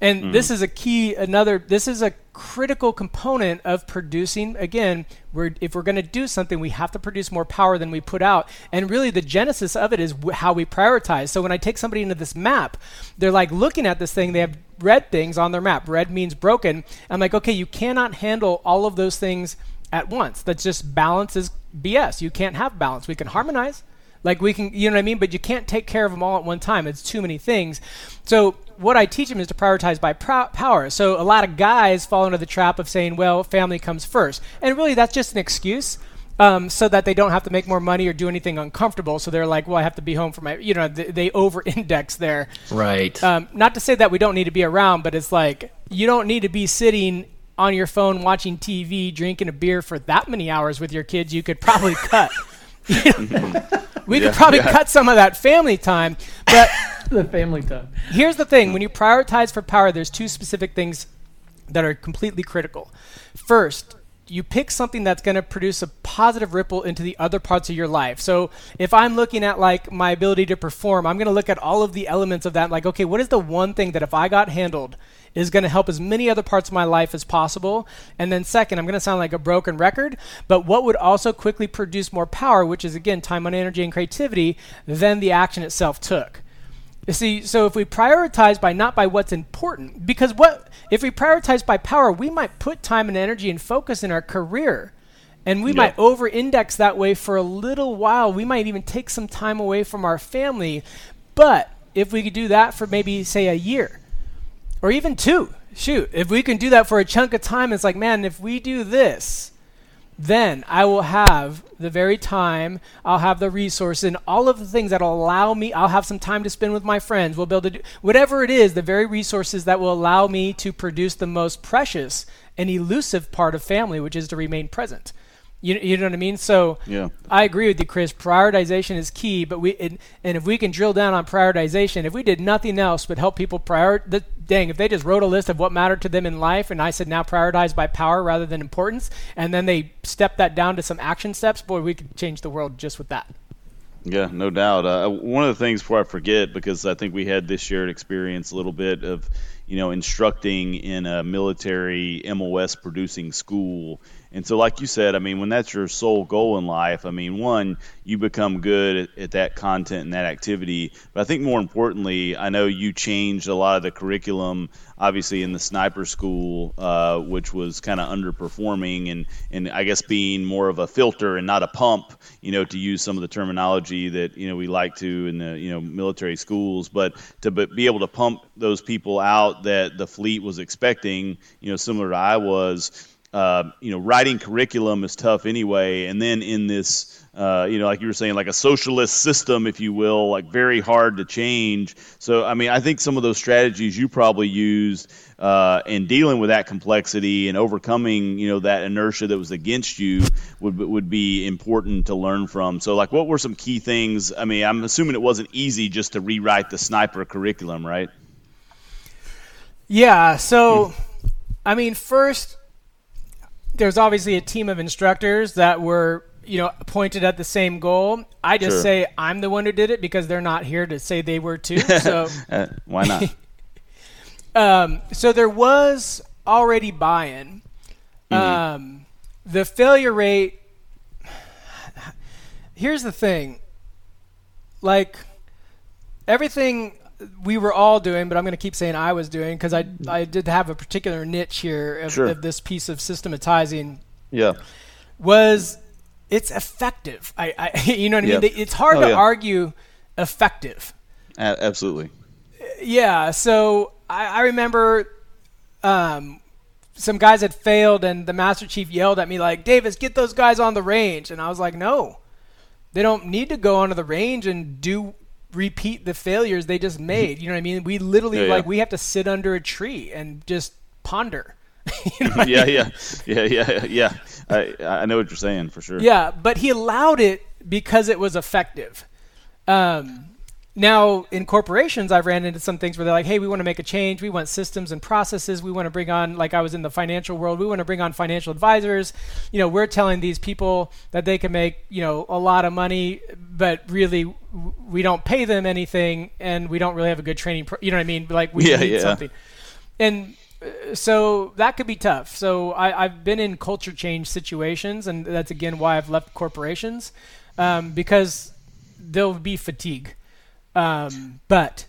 And mm-hmm. this is a key, another, this is a critical component of producing. Again, we're, if we're going to do something, we have to produce more power than we put out. And really, the genesis of it is w- how we prioritize. So when I take somebody into this map, they're like looking at this thing, they have red things on their map. Red means broken. I'm like, okay, you cannot handle all of those things at once. That's just balance is BS. You can't have balance. We can harmonize. Like we can, you know what I mean? But you can't take care of them all at one time. It's too many things. So what I teach them is to prioritize by prou- power. So a lot of guys fall into the trap of saying, well, family comes first. And really that's just an excuse. Um, so that they don't have to make more money or do anything uncomfortable. So they're like, well, I have to be home for my, you know, they, they over-index there. Right. Um, not to say that we don't need to be around, but it's like you don't need to be sitting on your phone watching TV, drinking a beer for that many hours with your kids. You could probably cut. You know? we could probably cut some of that family time. But the family time. here's the thing when you prioritize for power, there's two specific things that are completely critical. First, you pick something that's going to produce a positive ripple into the other parts of your life. So, if I'm looking at like my ability to perform, I'm going to look at all of the elements of that like okay, what is the one thing that if I got handled is going to help as many other parts of my life as possible? And then second, I'm going to sound like a broken record, but what would also quickly produce more power, which is again time, money, energy and creativity than the action itself took. You see, so if we prioritize by not by what's important, because what if we prioritize by power, we might put time and energy and focus in our career. And we Yeah. might over index that way for a little while. We might even take some time away from our family. But if we could do that for maybe, say, a year or even two, shoot, if we can do that for a chunk of time, it's like, man, if we do this, then I will have the very time, I'll have the resources, and all of the things that'll allow me, I'll have some time to spend with my friends. We'll be able to do whatever it is, the very resources that will allow me to produce the most precious and elusive part of family, which is to remain present. You, you know what I mean? So Yeah. I agree with you, Chris. Prioritization is key, but we and, and if we can drill down on prioritization, if we did nothing else but help people prior, the, dang, if they just wrote a list of what mattered to them in life, and I said now prioritize by power rather than importance, and then they step that down to some action steps, boy, we could change the world just with that. Yeah, no doubt. Uh, one of the things before I forget, because I think we had this shared experience a little bit of, you know, instructing in a military MOS producing school. And so, like you said, I mean, when that's your sole goal in life, I mean, one, you become good at, at that content and that activity. But I think more importantly, I know you changed a lot of the curriculum, obviously, in the sniper school, uh, which was kind of underperforming and, and I guess being more of a filter and not a pump, you know, to use some of the terminology that, you know, we like to in the, you know, military schools. But to be be able to pump those people out that the fleet was expecting, you know, similar to I was, uh, you know, writing curriculum is tough anyway. And then in this, uh, you know, like you were saying, like a socialist system, if you will, like very hard to change. So, I mean, I think some of those strategies you probably used uh, in dealing with that complexity and overcoming, you know, that inertia that was against you would would be important to learn from. So, like, what were some key things? I mean, I'm assuming it wasn't easy just to rewrite the sniper curriculum, right? Yeah. So, I mean, first, there's obviously a team of instructors that were, you know, pointed at the same goal. I just Sure. say I'm the one who did it because they're not here to say they were too. So, Uh, why not? um, so there was already buy-in. Um, the failure rate. Here's the thing. Like everything we were all doing, but I'm going to keep saying I was doing because I I did have a particular niche here of, Sure. of this piece of systematizing yeah. was it's effective. I, I you know what I mean? It's hard Oh, to yeah. argue effective. A- absolutely. Yeah. So I, I remember um, some guys had failed, and the Master Chief yelled at me like, "Davis, get those guys on the range." And I was like, "No, they don't need to go onto the range and do repeat the failures they just made." You know what I mean? We literally Yeah, yeah. like we have to sit under a tree and just ponder. You know what I yeah, mean? yeah, yeah, yeah, yeah. I I know what you're saying for sure. Yeah, but he allowed it because it was effective. Um, now, in corporations, I've ran into some things where they're like, hey, we want to make a change. We want systems and processes. We want to bring on, like I was in the financial world, we want to bring on financial advisors. You know, we're telling these people that they can make, you know, a lot of money, but really w- we don't pay them anything and we don't really have a good training. Pro- you know what I mean? Like, we Yeah, need yeah. something. And uh, so that could be tough. So I, I've been in culture change situations, and that's again why I've left corporations um, because there'll be fatigue. Um, but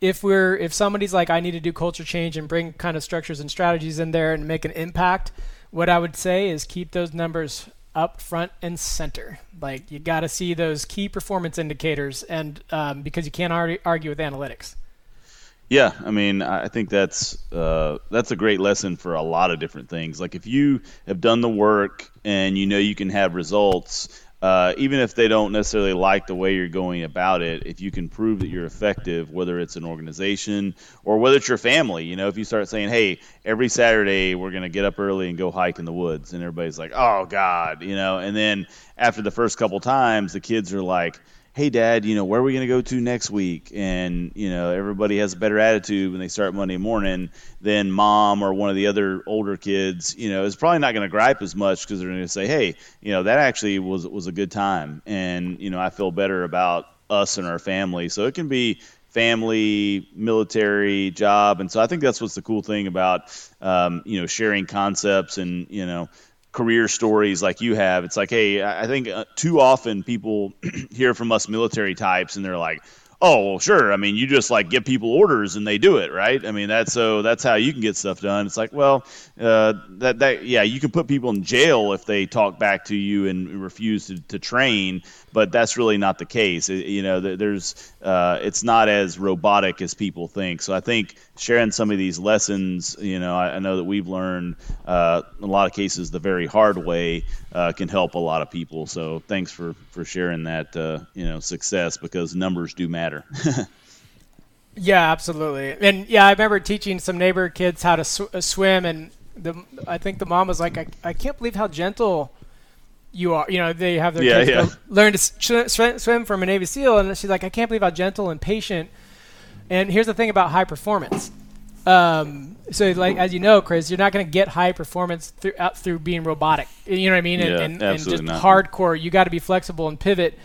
if we're if somebody's like I need to do culture change and bring kind of structures and strategies in there and make an impact, what I would say is keep those numbers up front and center. Like you got to see those key performance indicators, and um, because you can't ar- argue with analytics. Yeah, I mean, I I think that's uh, that's a great lesson for a lot of different things. Like if you have done the work and you know you can have results, uh, even if they don't necessarily like the way you're going about it, if you can prove that you're effective, whether it's an organization or whether it's your family, you know, if you start saying, "Hey, every Saturday we're going to get up early and go hike in the woods," and everybody's like, "Oh God," you know, and then after the first couple times, the kids are like hey dad you know where are we going to go to next week? And you know everybody has a better attitude when they start monday morning than mom or one of the other older kids. You know is probably not going to gripe as much because they're going to say hey you know that actually was was a good time. And you know i feel better about us and our family. So it can be family military job. And so i think that's what's the cool thing about um, you know sharing concepts and you know career stories like you have. It's like, hey, I think uh, too often people hear from us military types and they're like, oh, well, sure. I mean, you just like give people orders and they do it, right? I mean, that's so that's how you can get stuff done. It's like, well, uh, that that yeah, you can put people in jail if they talk back to you and refuse to, to train, but that's really not the case. It- you know, there's uh, it's not as robotic as people think. So I think sharing some of these lessons, you know, I, I know that we've learned uh, in a lot of cases the very hard way uh, can help a lot of people. So thanks for for sharing that, uh, you know, success because numbers do matter. Yeah, absolutely. And yeah, I remember teaching some neighbor kids how to sw- uh, swim, and the I think the mom was like, I, I can't believe how gentle you are. You know, they have their Yeah, kids yeah. learn to s- sh- swim, swim from a Navy SEAL, and she's like, I can't believe how gentle and patient. And here's the thing about high performance. Um, so, like as you know, Chris, you're not going to get high performance through out through being robotic. You know what I mean? And, Yeah, and, and just not. hardcore. You got to be flexible and pivot.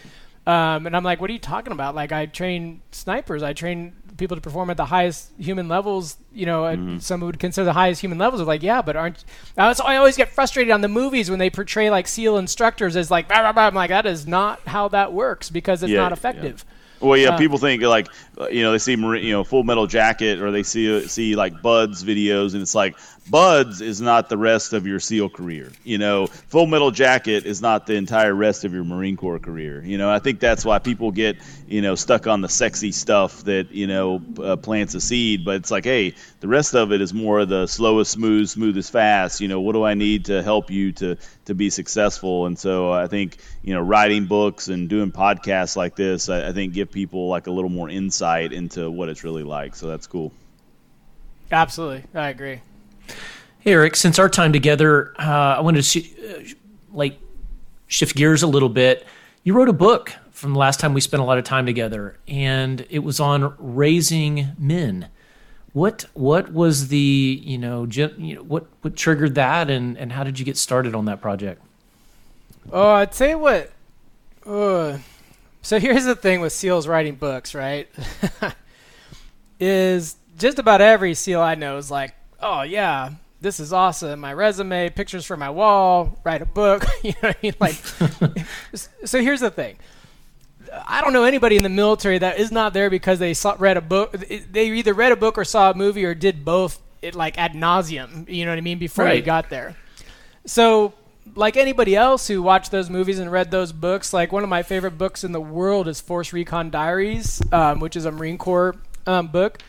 Um, and I'm like, what are you talking about? Like, I train snipers. I train people to perform at the highest human levels. You know, Mm-hmm. some would consider the highest human levels. Of like, yeah, but aren't? I, was, I always get frustrated on the movies when they portray like SEAL instructors as like. I'm like, that is not how that works because it's Yeah, not yeah. effective. Well, yeah, Uh, people think like uh, you know they see you know Full Metal Jacket or they see see like BUD/S videos and it's like BUD/S is not the rest of your SEAL career. You know, Full Metal Jacket is not the entire rest of your Marine Corps career. You know, I think that's why people get you know stuck on the sexy stuff that you know uh, plants a seed, but it's like hey, the rest of it is more of the slowest smooth, smoothest fast. You know, what do I need to help you to to be successful? And so I think you know writing books and doing podcasts like this, I, I think give people like a little more insight into what it's really like. So that's cool. Absolutely, I agree. Hey, Eric, since our time together, uh, I wanted to sh- uh, like shift gears a little bit. You wrote a book from the last time we spent a lot of time together, and it was on raising men. What what was the you know, gen- you know what what triggered that, and and how did you get started on that project? Oh, I'd say what. Uh, so here's the thing with SEALs writing books, right? is just about every SEAL I know is like, oh yeah, this is awesome. My resume, pictures for my wall, write a book. you know what I mean? Like, so here's the thing. I don't know anybody in the military that is not there because they saw, read a book. They either read a book or saw a movie or did both, it like ad nauseum. You know what I mean? Before they got there. So like anybody else who watched those movies and read those books, like one of my favorite books in the world is Force Recon Diaries, um, which is a Marine Corps um, book.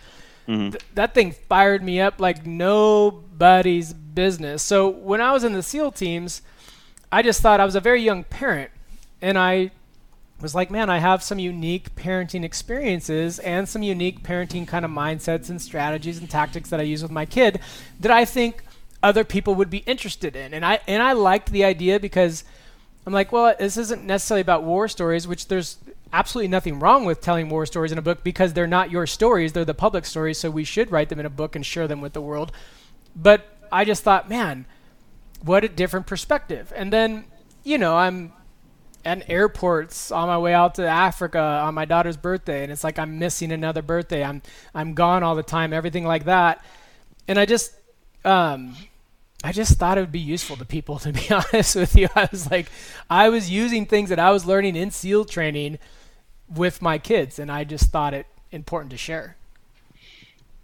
Mm-hmm. Th- that thing fired me up like nobody's business. So when I was in the SEAL teams, I just thought I was a very young parent, and I was like, man, I have some unique parenting experiences and some unique parenting kind of mindsets and strategies and tactics that I use with my kid that I think other people would be interested in. And I and I liked the idea because I'm like, well, this isn't necessarily about war stories, which there's absolutely nothing wrong with telling war stories in a book because they're not your stories, they're the public stories, so we should write them in a book and share them with the world. But I just thought, man, what a different perspective. And then, you know, I'm at airports on my way out to Africa on my daughter's birthday and it's like I'm missing another birthday. I'm I'm gone all the time, everything like that. And I just um I just thought it would be useful to people to be honest with you. I was like I was using things that I was learning in SEAL training with my kids and I just thought it important to share.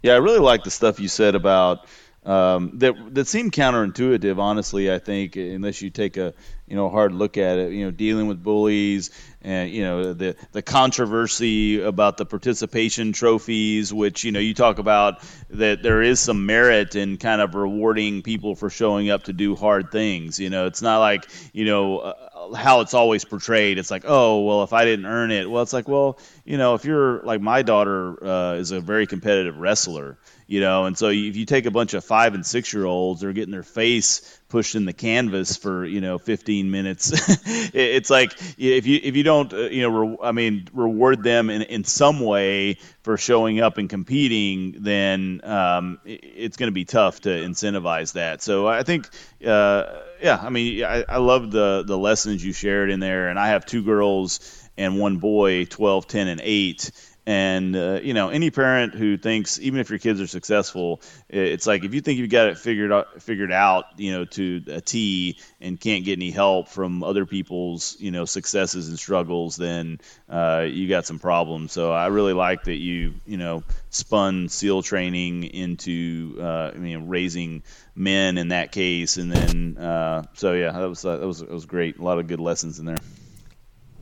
Yeah, I really like the stuff you said about um, that that seemed counterintuitive. Honestly, I think unless you take a you know hard look at it, you know, dealing with bullies and you know the the controversy about the participation trophies, which you know you talk about that there is some merit in kind of rewarding people for showing up to do hard things. You know, it's not like you know. Uh, how it's always portrayed. It's like, oh, well, if I didn't earn it, well, it's like, well, you know, if you're like my daughter uh, is a very competitive wrestler, you know, and so if you take a bunch of five and six year olds, they're getting their face pushed in the canvas for you know 15 minutes. it's like if you if you don't uh, you know re- I mean reward them in in some way for showing up and competing, then um, it's going to be tough to incentivize that. So I think. Uh, yeah, I mean, I, I love the the lessons you shared in there, and I have two girls and one boy, 12, 10, and 8. And uh, you know, any parent who thinks, even if your kids are successful, it's like if you think you've got it figured out, figured out, you know, to a T, and can't get any help from other people's, you know, successes and struggles, then uh, you got some problems. So I really like that you, you know, spun SEAL training into, uh, I mean, raising men in that case, and then uh, so yeah, that was uh, that was that was great. A lot of good lessons in there.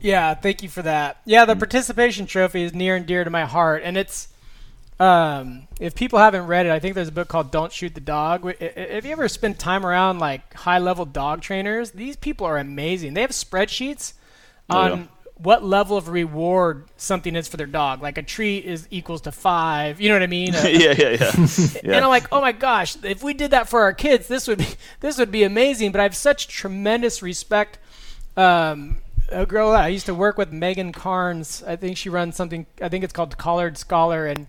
Yeah, thank you for that. Yeah, the participation trophy is near and dear to my heart, and it's um, if people haven't read it, I think there's a book called "Don't Shoot the Dog." If you ever spend time around like high-level dog trainers, these people are amazing. They have spreadsheets on yeah. what level of reward something is for their dog. Like a treat is equals to five. You know what I mean? A- yeah, yeah, yeah. and I'm like, oh my gosh, if we did that for our kids, this would be this would be amazing. But I have such tremendous respect. Um, Uh, a girl I used to work with, Megan Carnes. I think she runs something. I think it's called Collared Scholar, and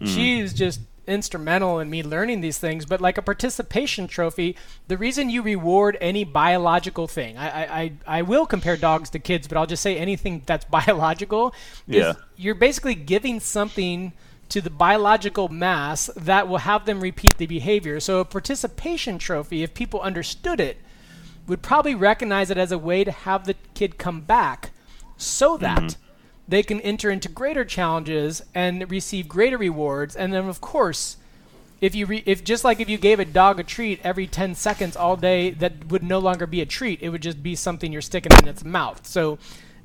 mm. she's just instrumental in me learning these things. But like a participation trophy, the reason you reward any biological thing, I I, I, will compare dogs to kids, but I'll just say anything that's biological. is Yeah. you're basically giving something to the biological mass that will have them repeat the behavior. So a participation trophy, if people understood it, would probably recognize it as a way to have the kid come back so mm-hmm. that they can enter into greater challenges and receive greater rewards. And then of course if you re- if just like if you gave a dog a treat every 10 seconds all day that would no longer be a treat it would just be something you're sticking in its mouth. So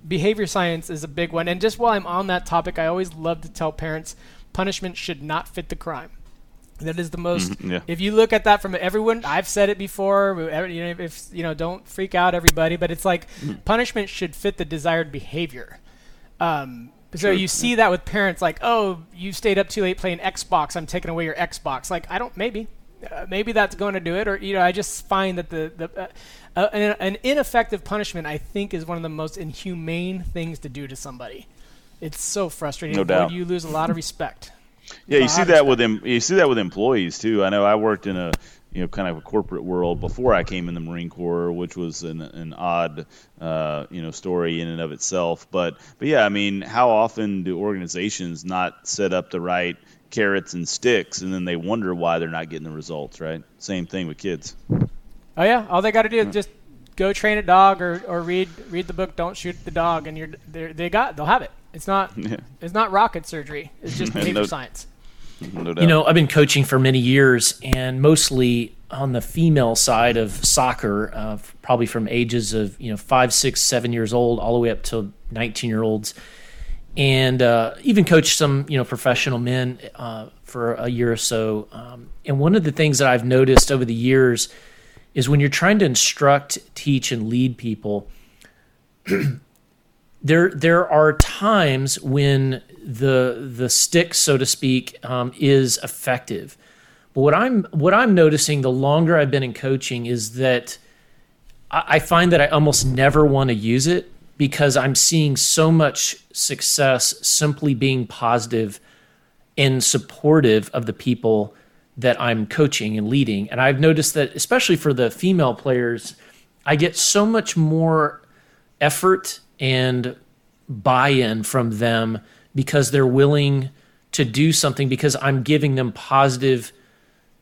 behavior science is a big one. And just while i'm on that topic i always love to tell parents punishment should not fit the crime that is the most. Mhm, yeah. If you look at that from everyone, I've said it before. You know, if you know, don't freak out, everybody. But it's like punishment should fit the desired behavior. Um, so True, you see that with parents, like, oh, you stayed up too late playing Xbox. I'm taking away your Xbox. Like, I don't. Maybe, uh, maybe that's going to do it. Or you know, I just find that the the uh, uh, an, an ineffective punishment, I think, is one of the most inhumane things to do to somebody. It's so frustrating. No doubt. You lose a lot of respect. Yeah, you see that with them. You see that with employees too. I know I worked in a you know kind of a corporate world before I came in the Marine Corps, which was an, an odd uh, you know story in and of itself. But but yeah, I mean, how often do organizations not set up the right carrots and sticks, and then they wonder why they're not getting the results? Right. Same thing with kids. Oh yeah, all they got to do is just go train a dog or, or read read the book. Don't shoot the dog, and you're they're- they got they'll have it. It's not Yeah. it's not rocket surgery. It's just behavior No- science. No doubt. You know, I've been coaching for many years, and mostly on the female side of soccer, uh, probably from ages of you know five, six, seven years old, all the way up to nineteen year olds, and uh, even coached some you know professional men uh, for a year or so. Um, and one of the things that I've noticed over the years is when you're trying to instruct, teach, and lead people. there, there are times when the the stick, so to speak, um, is effective. But what I'm what I'm noticing the longer I've been in coaching is that I, I find that I almost never want to use it because I'm seeing so much success simply being positive and supportive of the people that I'm coaching and leading. And I've noticed that especially for the female players, I get so much more effort and buy-in from them because they're willing to do something because I'm giving them positive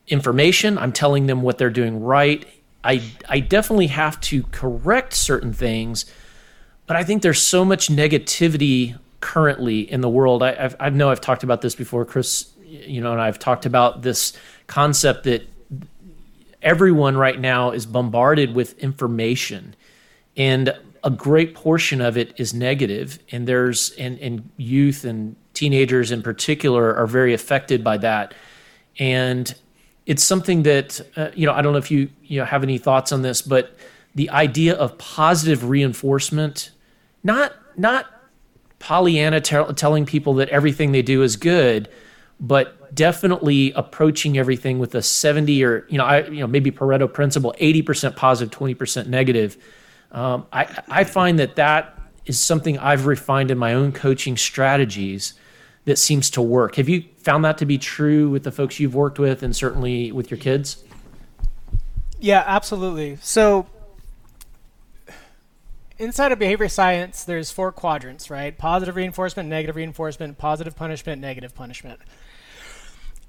information. I'm telling them what they're doing right. I I definitely have to correct certain things, but I think there's so much negativity currently in the world. I I've, I know I've talked about this before, Chris. You know, and I've talked about this concept that everyone right now is bombarded with information, and a great portion of it is negative, and there's and and youth and teenagers in particular are very affected by that, and it's something that uh, you know I don't know if you you know have any thoughts on this, but the idea of positive reinforcement, not not Pollyanna tell, telling people that everything they do is good, but definitely approaching everything with a 70 or you know I you know maybe Pareto principle 80% positive 20% negative um, I I find that that is something I've refined in my own coaching strategies that seems to work have you found that to be true with the folks you've worked with and certainly with your kids Yeah, absolutely. So inside of behavior science, there's four quadrants, right? Positive reinforcement, negative reinforcement, positive punishment, negative punishment.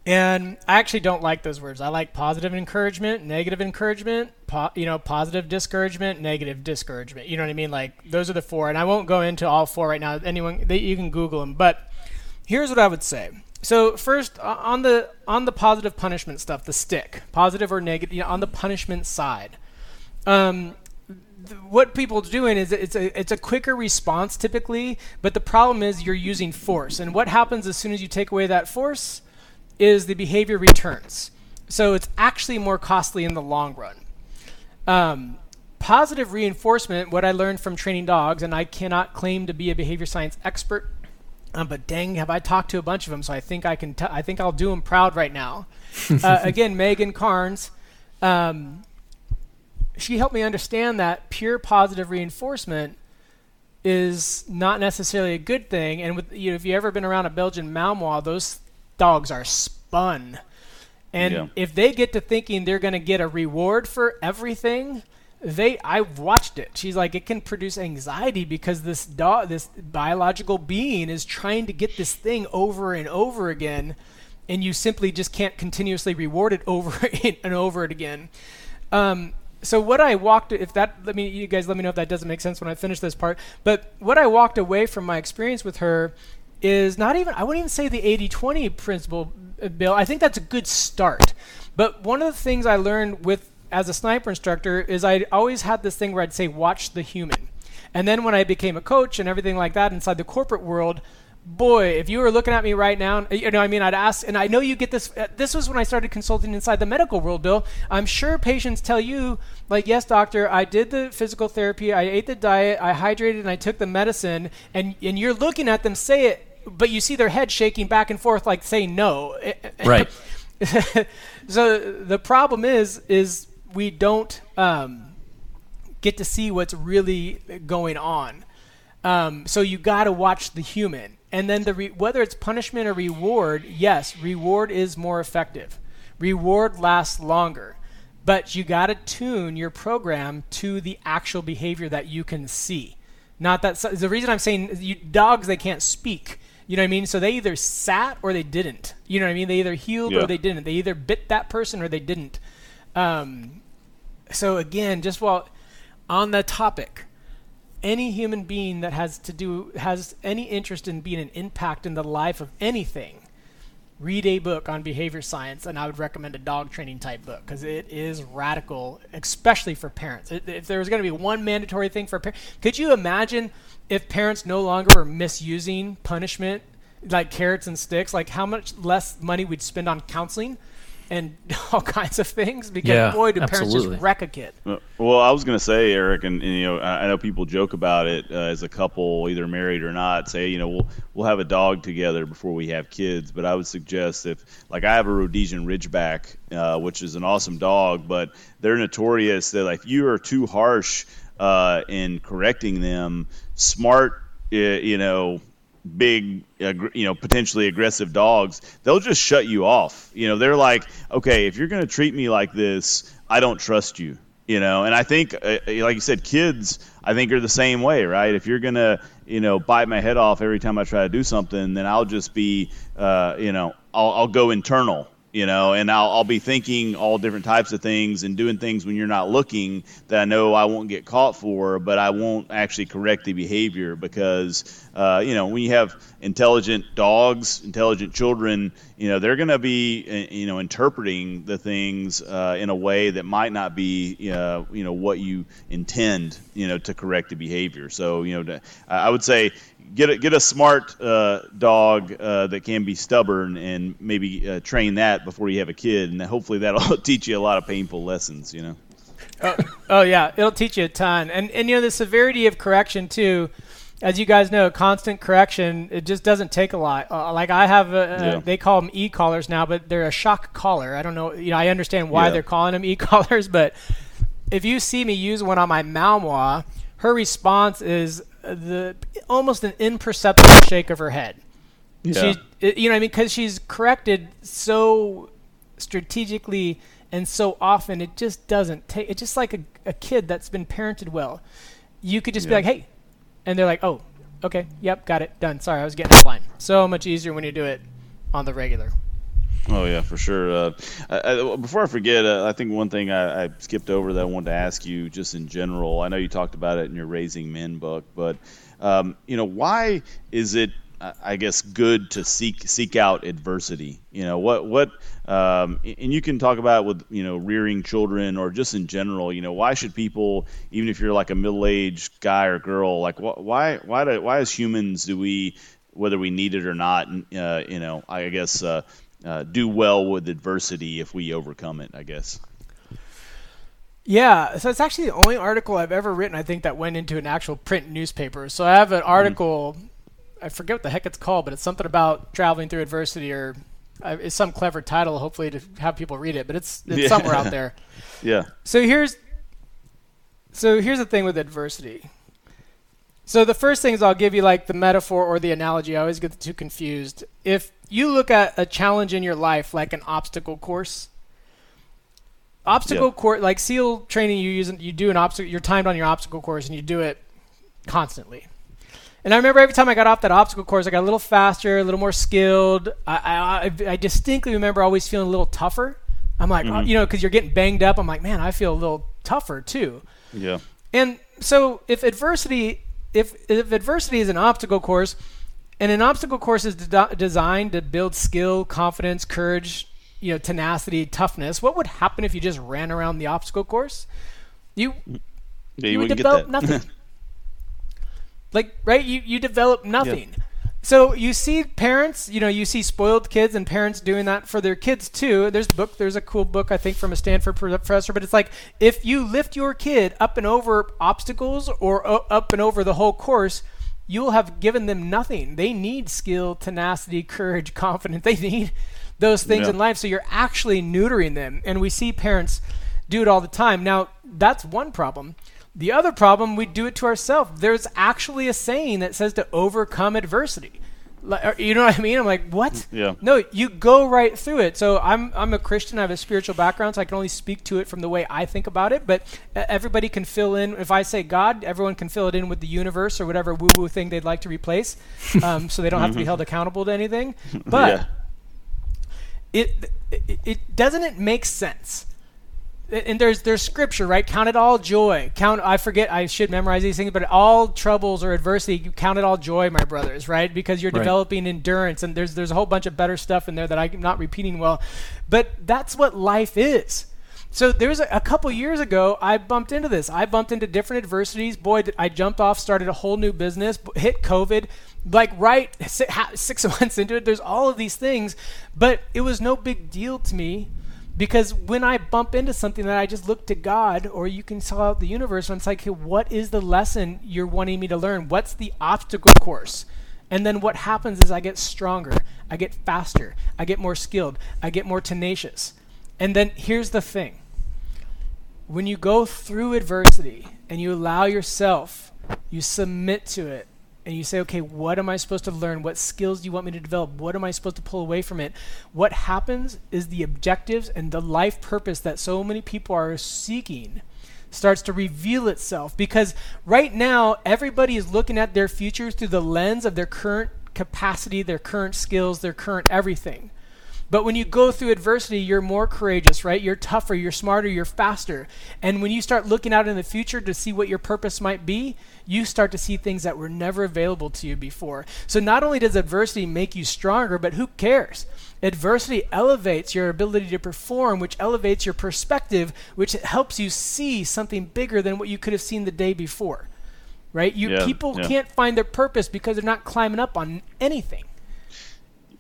And I actually don't like those words. I like positive encouragement, negative encouragement, po- you know, positive discouragement, negative discouragement. You know what I mean? Like those are the four, and I won't go into all four right now. Anyone, they, you can Google them. But here's what I would say. So first, on the on the positive punishment stuff, the stick, positive or negative, you know, on the punishment side, um, what people doing is it's a it's a quicker response typically, but the problem is you're using force, and what happens as soon as you take away that force is the behavior returns. So it's actually more costly in the long run. Um, positive reinforcement, what I learned from training dogs, and I cannot claim to be a behavior science expert, um, but dang, have I talked to a bunch of them, so I think I can. T- I think I'll do them proud right now. uh, again, Megan Carnes, um, she helped me understand that pure positive reinforcement is not necessarily a good thing. And with you know, if you ever been around a Belgian Malinois, those dogs are spun. And Yeah. if they get to thinking they're going to get a reward for everything, they I've watched it. She's like it can produce anxiety because this dog this biological being is trying to get this thing over and over again and you simply just can't continuously reward it over and over it again. Um, so what I walked if that let me you guys let me know if that doesn't make sense when I finish this part. But what I walked away from my experience with her is not even I wouldn't even say the 80-20 principle uh, Bill. I think that's a good start. But one of the things I learned with as a sniper instructor is I always had this thing where I'd say watch the human. And then when I became a coach and everything like that inside the corporate world, boy, if you were looking at me right now, you know, I mean, I'd ask, and I know you get this. Uh, this was when I started consulting inside the medical world, Bill. I'm sure patients tell you, like, yes, doctor, I did the physical therapy, I ate the diet, I hydrated, and I took the medicine, and and you're looking at them say it, but you see their head shaking back and forth, like saying no. right so the problem is, is we don't um, get to see what's really going on. Um, so you got to watch the human, and then the re- whether it's punishment or reward. Yes, reward is more effective. Reward lasts longer, but you got to tune your program to the actual behavior that you can see. Not that the reason I'm saying you, dogs they can't speak. You know what I mean? So they either sat or they didn't. You know what I mean? They either heeled Yeah. or they didn't. They either bit that person or they didn't. Um, so again, just while on the topic, any human being that has to do has any interest in being an impact in the life of anything read a book on behavior science, and I would recommend a dog training type book because it is radical, especially for parents. If there was going to be one mandatory thing for parents, could you imagine if parents no longer were misusing punishment like carrots and sticks? Like how much less money we'd spend on counseling? And all kinds of things because Yeah, boy do absolutely. parents just wreck a kid. Well, I was going to say, Eric, and, and you know, I I know people joke about it uh, as a couple, either married or not. Say, you know, we'll we'll have a dog together before we have kids. But I would suggest if, like, I have a Rhodesian Ridgeback, uh, which is an awesome dog, but they're notorious that like, if you are too harsh uh, in correcting them, smart, uh, you know, big, you know, potentially aggressive dogs, they'll just shut you off. You know, they're like, okay, if you're going to treat me like this, I don't trust you. You know, and I think, uh, like you said, kids, I think are the same way, right? If you're gonna, you know, bite my head off every time I try to do something, then I'll just be, uh, you know, I'll, I'll go internal, you know, and I'll, I'll be thinking all different types of things and doing things when you're not looking that I know I won't get caught for, but I won't actually correct the behavior because, uh, you know, when you have intelligent dogs, intelligent children, you know, they're going to be, uh, you know, interpreting the things uh, in a way that might not be, uh, you know, what you intend, you know, to correct the behavior. So, you know, to, I would say get a, get a smart uh, dog uh, that can be stubborn and maybe uh, train that before you have a kid, and hopefully that'll teach you a lot of painful lessons. You know. oh, oh yeah, it'll teach you a ton, and and you know the severity of correction too. As you guys know, constant correction it just doesn't take a lot. Uh, like I have, a, Yeah. they call them e-collars now, but they're a shock collar. I don't know, you know, I understand why Yeah. they're calling them e-collars, but if you see me use one on my Malinois, her response is the almost an imperceptible shake of her head. Yeah. She, you know, what I mean, because she's corrected so strategically and so often, it just doesn't take. It's just like a, a kid that's been parented well. You could just be like, "Hey," and they're like, "Oh, okay, yep, got it, done." Sorry, I was getting offline. So much easier when you do it on the regular. Oh yeah, for sure. Uh, I, I, before I forget, uh, I think one thing I, I skipped over that I wanted to ask you, just in general. I know you talked about it in your Raising Men book, but um, you know, why is it? I guess good to seek seek out adversity. You know what what, um, and you can talk about it with you know rearing children or just in general. You know why should people, even if you're like a middle aged guy or girl, like wh- why why do, why as humans do we whether we need it or not, uh, you know, I guess uh, uh, do well with adversity if we overcome it. I guess. Yeah, so it's actually the only article I've ever written. I think that went into an actual print newspaper. So I have an article. I forget what the heck it's called, but it's something about traveling through adversity, or uh, it's some clever title, hopefully to have people read it. But it's it's Yeah. somewhere out there. Yeah. So here's so here's the thing with adversity. So the first thing is I'll give you like the metaphor or the analogy. I always get the two confused. If you look at a challenge in your life like an obstacle course, obstacle Yeah. course like SEAL training, you use you do an obstacle. You're timed on your obstacle course and you do it constantly. And I remember every time I got off that obstacle course, I got a little faster, a little more skilled. I, I, I- distinctly remember always feeling a little tougher. I'm like, oh, you know, because you're getting banged up. I'm like, man, I feel a little tougher too. Yeah. And so if adversity if if adversity is an obstacle course and an obstacle course is de- designed to build skill, confidence, courage, you know, tenacity, toughness, what would happen if you just ran around the obstacle course? You Yeah. you, You, would develop nothing. like right, you you develop nothing. So you see parents, you know, you see spoiled kids and parents doing that for their kids too. There's a book, there's a cool book I think from a Stanford professor, but it's like if you lift your kid up and over obstacles or up and over the whole course, you'll have given them nothing. They need skill, tenacity, courage, confidence. They need those things Yeah. in life. So you're actually neutering them. And we see parents do it all the time. Now, that's one problem. The other problem, we do it to ourselves. There's actually a saying that says to overcome adversity. Like, you know what I mean? I'm like, what? Yeah. No, you go right through it. So I'm I'm a Christian. I have a spiritual background, so I can only speak to it from the way I think about it. But uh, everybody can fill in. If I say God, everyone can fill it in with the universe or whatever woo-woo thing they'd like to replace, um, so they don't have to be held accountable to anything. But yeah. it, it it doesn't it make sense and there's there's scripture right? Count it all joy. Count i forget i should memorize these things but all troubles or adversity count it all joy my brothers right? Because you're Right. developing endurance and there's there's a whole bunch of better stuff in there that i'm not repeating well. But that's what life is. So there was a, a couple years ago i bumped into this. I bumped into different adversities. Boy i jumped off started a whole new business hit covid like right si- six months into it there's all of these things but it was no big deal to me because when I bump into something that I just look to God, or you can sell out the universe, and it's like, hey, what is the lesson you're wanting me to learn? What's the obstacle course? And then what happens is I get stronger, I get faster, I get more skilled, I get more tenacious. And then here's the thing when you go through adversity and you allow yourself, you submit to it, and you say, okay, what am I supposed to learn? What skills do you want me to develop? What am I supposed to pull away from it? What happens is the objectives and the life purpose that so many people are seeking starts to reveal itself because right now everybody is looking at their future through the lens of their current capacity, their current skills, their current everything. But when you go through adversity, you're more courageous, right? You're tougher, you're smarter, you're faster. And when you start looking out in the future to see what your purpose might be, you start to see things that were never available to you before. So not only does adversity make you stronger, but who cares? Adversity elevates your ability to perform, which elevates your perspective, which helps you see something bigger than what you could have seen the day before. Right? You Yeah, people yeah. can't find their purpose because they're not climbing up on anything.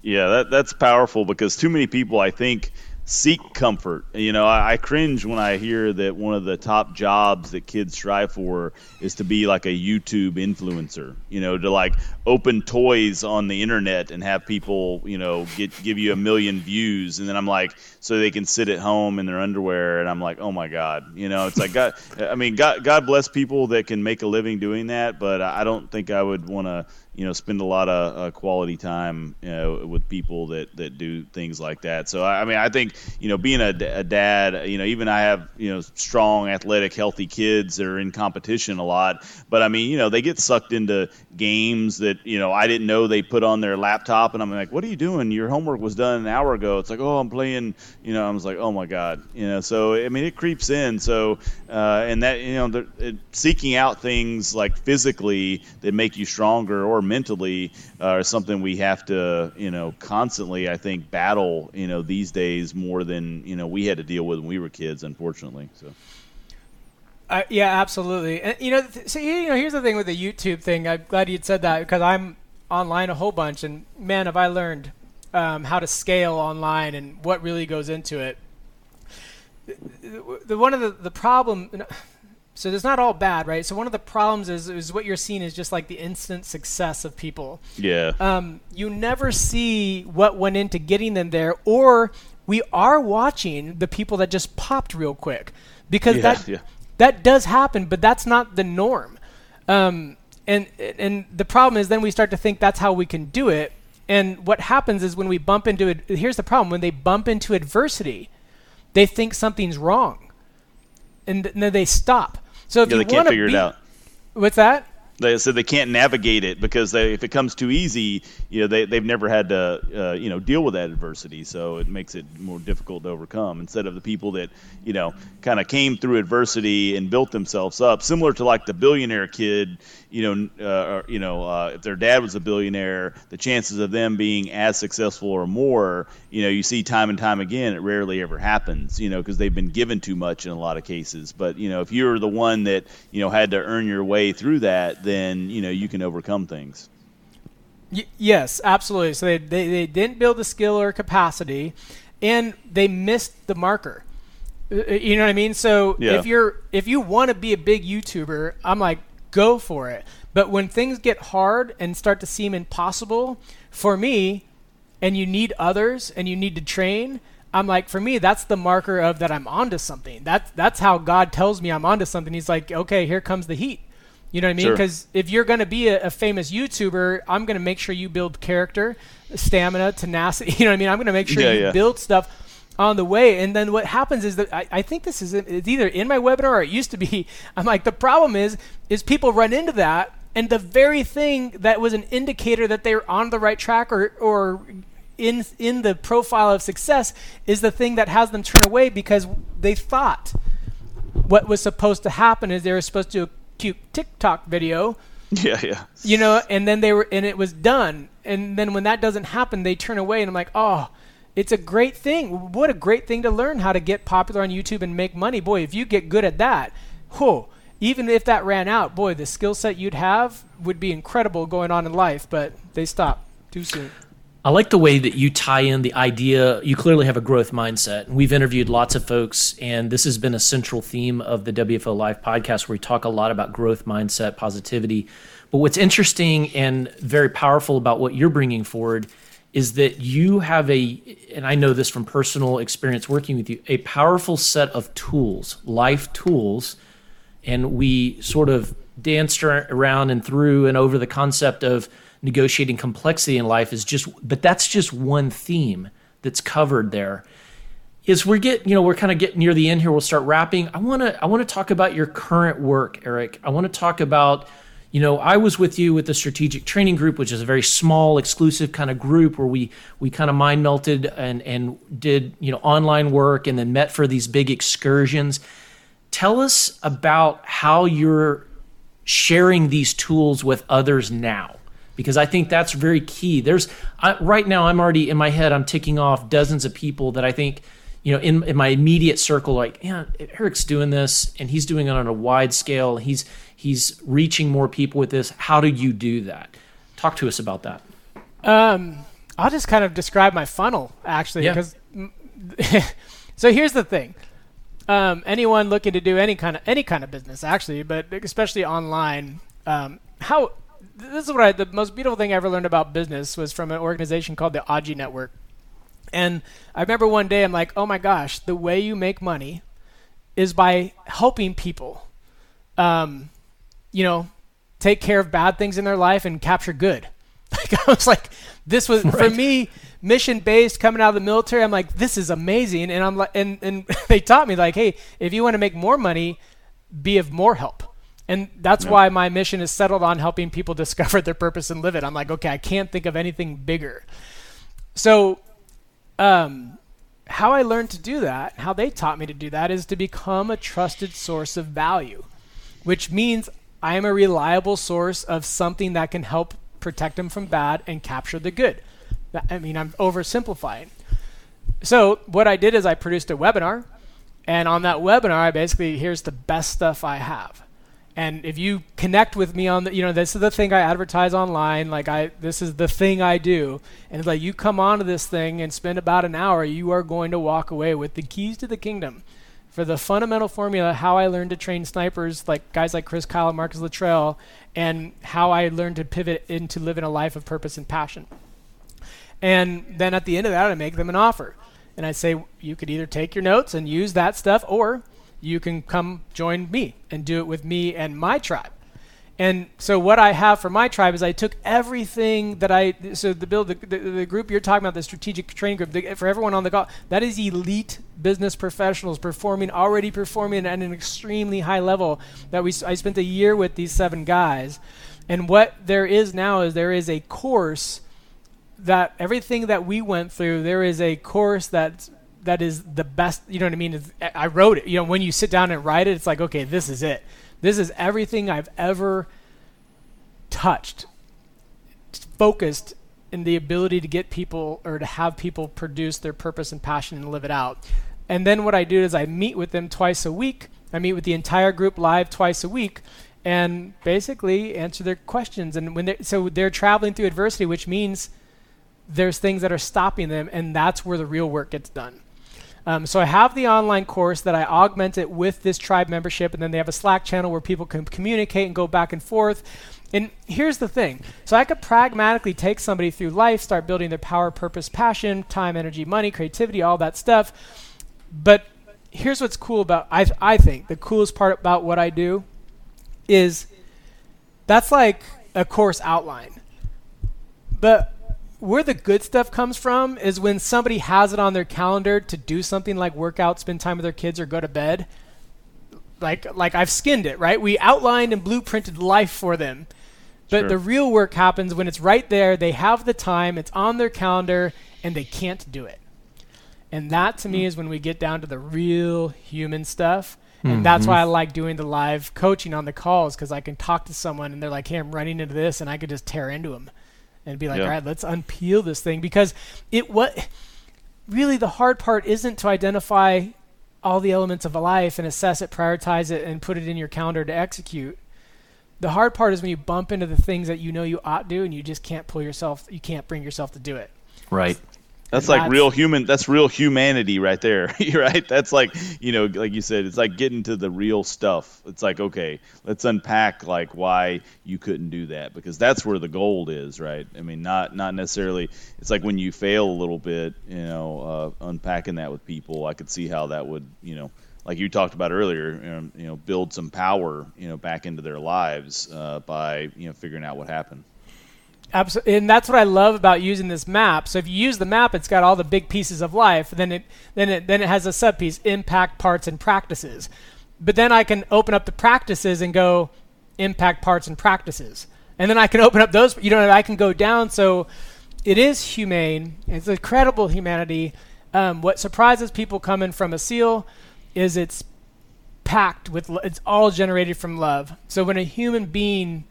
Yeah, that that's powerful because too many people, I think, seek comfort. You know, I, I cringe when I hear that one of the top jobs that kids strive for is to be like a YouTube influencer. You know, to like open toys on the internet and have people, you know, get give you a million views, and then I'm like, so they can sit at home in their underwear, and I'm like, oh my god, you know, it's like God. I mean, God, God bless people that can make a living doing that, but I don't think I would want to you know spend a lot of uh, quality time you know, with people that that do things like that. So I mean I think you know being a, a dad, you know even I have you know strong, athletic, healthy kids that are in competition a lot, but I mean you know they get sucked into games that you know I didn't know they put on their laptop, and I'm like, what are you doing? Your homework was done an hour ago. It's like oh I'm playing, you know I was like oh my god, you know so I mean it creeps in. So uh, and that you know it, seeking out things like physically that make you stronger or mentally uh, is something we have to you know constantly I think battle you know these days more than you know we had to deal with when we were kids unfortunately so Uh, yeah, absolutely. And, you know, th- so you know, here's the thing with the YouTube thing. I'm glad you'd said that because I'm online a whole bunch, and man, have I learned um, how to scale online and what really goes into it. The, the one of the the problem. So it's not all bad, right? So one of the problems is is what you're seeing is just like the instant success of people yeah um, you never see what went into getting them there, or we are watching the people that just popped real quick because Yeah, that yeah. that does happen, but that's not the norm. Um, and and the problem is then we start to think that's how we can do it. And what happens is when we bump into it, here's the problem: when they bump into adversity, they think something's wrong, and, th- and then they stop. So if yeah you they can't figure be- it out what's that? They said they can't navigate it because they, if it comes too easy, you know, they, they've never had to, uh, you know, deal with that adversity. So it makes it more difficult to overcome instead of the people that, you know, kind of came through adversity and built themselves up, similar to like the billionaire kid, you know, uh, you know, uh, if their dad was a billionaire, the chances of them being as successful or more, you know, you see time and time again, it rarely ever happens, you know, because they've been given too much in a lot of cases. But, you know, if you're the one that, you know, had to earn your way through that, then, you know, you can overcome things. Y- yes, absolutely. So they, they, they didn't build the skill or capacity, and they missed the marker. Uh, uh, You know what I mean? So Yeah. if you're if you want to be a big YouTuber, I'm like go for it. But when things get hard and start to seem impossible, for me, and you need others and you need to train, I'm like for me that's the marker of that I'm onto something. That's that's how God tells me I'm onto something. He's like, okay, here comes the heat. You know what I mean? Sure. Because if you're going to be a, a famous YouTuber, I'm going to make sure you build character, stamina, tenacity. You know what I mean? I'm going to make sure Yeah, you yeah. build stuff on the way. And then what happens is that I, I think this is it's either in my webinar or it used to be. I'm like the problem is is people run into that and the very thing that was an indicator that they were on the right track or or in in the profile of success is the thing that has them turn away because they thought what was supposed to happen is they were supposed to cute TikTok video Yeah, yeah. you know, and then they were, and it was done. And then when that doesn't happen, they turn away, and I'm like, oh, it's a great thing. What a great thing to learn how to get popular on YouTube and make money. Boy, if you get good at that, whoa, even if that ran out, boy, the skill set you'd have would be incredible going on in life, but they stopped too soon. I like the way that you tie in the idea. You clearly have a growth mindset. We've interviewed lots of folks, and this has been a central theme of the WFO Live podcast where we talk a lot about growth mindset, positivity. But what's interesting and very powerful about what you're bringing forward is that you have a, and I know this from personal experience working with you, a powerful set of tools, life tools. And we sort of danced around and through and over the concept of, negotiating complexity in life is just but that's just one theme that's covered there. Is we're get you know we're kind of getting near the end here. We'll start wrapping. I want to i want to talk about your current work eric. I want to talk about you know i was with you with the strategic training group which is a very small exclusive kind of group where we we kind of mind melted and and did you know online work and then met for these big excursions. Tell us about how you're sharing these tools with others now because I think that's very key. There's I, right now I'm already in my head I'm ticking off dozens of people that I think you know in, in my immediate circle like yeah Eric's doing this and he's doing it on a wide scale. He's he's reaching more people with this. How do you do that? Talk to us about that. Um, I'll just kind of describe my funnel actually because yeah. so here's the thing. Um, anyone looking to do any kind of any kind of business actually, but especially online, um, how this is what I, the most beautiful thing I ever learned about business was from an organization called the Aji Network. And I remember one day I'm like, oh my gosh, the way you make money is by helping people, um, you know, take care of bad things in their life and capture good. Like I was like, this was right. for me mission based coming out of the military. I'm like, this is amazing, and I'm like, and and they taught me like, hey, if you want to make more money, be of more help. And that's yeah. why my mission is settled on helping people discover their purpose and live it. I'm like, okay, I can't think of anything bigger. So, um, how I learned to do that, how they taught me to do that, is to become a trusted source of value, which means I am a reliable source of something that can help protect them from bad and capture the good. I mean, I'm oversimplifying. So, what I did is I produced a webinar, and on that webinar, I basically here's the best stuff I have and if you connect with me on the you know this is the thing i advertise online like i this is the thing i do. And it's like you come onto this thing and spend about an hour you are going to walk away with the keys to the kingdom. For the fundamental formula how i learned to train snipers like guys like chris kyle and marcus luttrell and how i learned to pivot into living a life of purpose and passion. And then at the end of that i make them an offer. And i say you could either take your notes and use that stuff or you can come join me and do it with me and my tribe. And so what I have for my tribe is I took everything that I so the build the, the, the group you're talking about the strategic training group the, for everyone on the call that is elite business professionals performing already performing at an extremely high level that we I spent a year with these seven guys and what there is now is there is a course that everything that we went through there is a course that's that is the best. You know what I mean? It's, I wrote it. You know, when you sit down and write it, it's like, okay, this is it. This is everything I've ever touched, focused in the ability to get people or to have people produce their purpose and passion and live it out. And then what I do is I meet with them twice a week. I meet with the entire group live twice a week and basically answer their questions. And when they so they're traveling through adversity, which means there's things that are stopping them, and that's where the real work gets done. Um, so I have the online course that I augment it with this tribe membership, and then they have a Slack channel where people can communicate and go back and forth. And here's the thing so I could pragmatically take somebody through life, start building their power, purpose, passion, time, energy, money, creativity, all that stuff. But here's what's cool about I, I think the coolest part about what I do is that's like a course outline. But where the good stuff comes from is when somebody has it on their calendar to do something like work out, spend time with their kids, or go to bed. Like like I've skinned it, right? We outlined and blueprinted life for them. But sure. the real work happens when it's right there, they have the time, it's on their calendar, and they can't do it. And that to me is when we get down to the real human stuff. And mm-hmm. that's why I like doing the live coaching on the calls because I can talk to someone and they're like, hey, I'm running into this, and I could just tear into them and be like, yeah. all right, let's unpeel this thing because it what really the hard part isn't to identify all the elements of a life and assess it, prioritize it, and put it in your calendar to execute. The hard part is when you bump into the things that you know you ought to do and you just can't pull yourself, you can't bring yourself to do it. Right. That's like that's, real human. That's real humanity right there, right? That's like you know, like you said, it's like getting to the real stuff. It's like okay, let's unpack like why you couldn't do that because that's where the gold is, right? I mean, not not necessarily. It's like when you fail a little bit, you know, uh, unpacking that with people. I could see how that would, you know, like you talked about earlier, you know, you know build some power, you know, back into their lives uh, by you know figuring out what happened. Absolutely, and that's what I love about using this map. So if you use the map, it's got all the big pieces of life. Then it then it then it has a sub piece: impact, parts, and practices. But then I can open up the practices and go impact, parts, and practices. And then I can open up those. You know, I can go down. So it is humane. It's incredible humanity. Um, what surprises people coming from a seal is it's packed with. It's all generated from love. So when a human being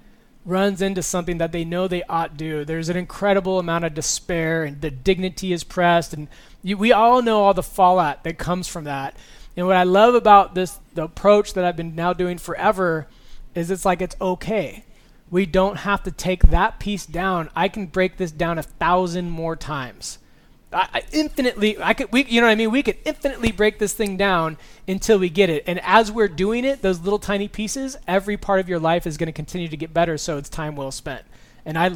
runs into something that they know they ought to do. There's an incredible amount of despair, and the dignity is pressed, and you, we all know all the fallout that comes from that. And what I love about this, the approach that I've been now doing forever, is it's like it's okay. We don't have to take that piece down. I can break this down a thousand more times. I, I infinitely, I could, we, you know what I mean? We could infinitely break this thing down until we get it. And as we're doing it, those little tiny pieces, every part of your life is going to continue to get better. So it's time well spent. And I,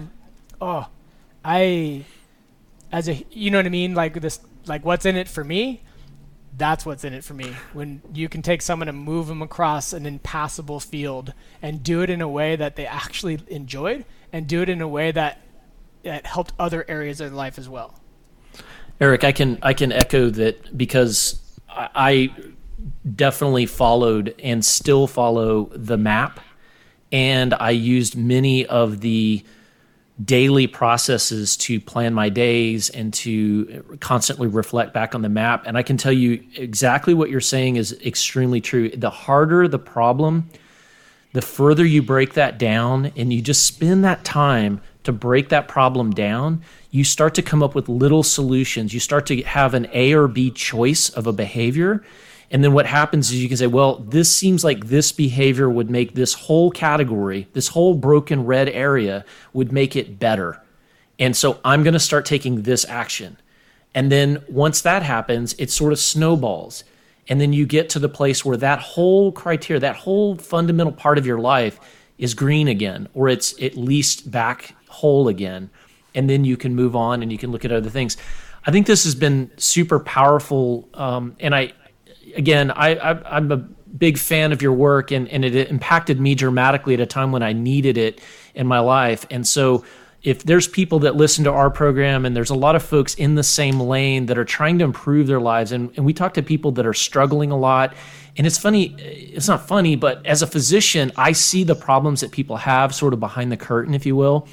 oh, I, as a, you know what I mean? Like this, like what's in it for me? That's what's in it for me. When you can take someone and move them across an impassable field and do it in a way that they actually enjoyed and do it in a way that, that helped other areas of their life as well. Eric, I can I can echo that because I definitely followed and still follow the map, and I used many of the daily processes to plan my days and to constantly reflect back on the map. And I can tell you exactly what you're saying is extremely true. The harder the problem, the further you break that down, and you just spend that time to break that problem down, you start to come up with little solutions. You start to have an A or B choice of a behavior. And then what happens is you can say, well, this seems like this behavior would make this whole category, this whole broken red area would make it better. And so I'm going to start taking this action. And then once that happens, it sort of snowballs. And then you get to the place where that whole criteria, that whole fundamental part of your life is green again, or it's at least back whole again and then you can move on and you can look at other things. I think this has been super powerful, um, and I, again, I, I, am a big fan of your work, and, and it impacted me dramatically at a time when I needed it in my life. And so, if there's people that listen to our program, and there's a lot of folks in the same lane that are trying to improve their lives, and, and we talk to people that are struggling a lot. And it's funny, it's not funny, but as a physician, I see the problems that people have sort of behind the curtain, if you will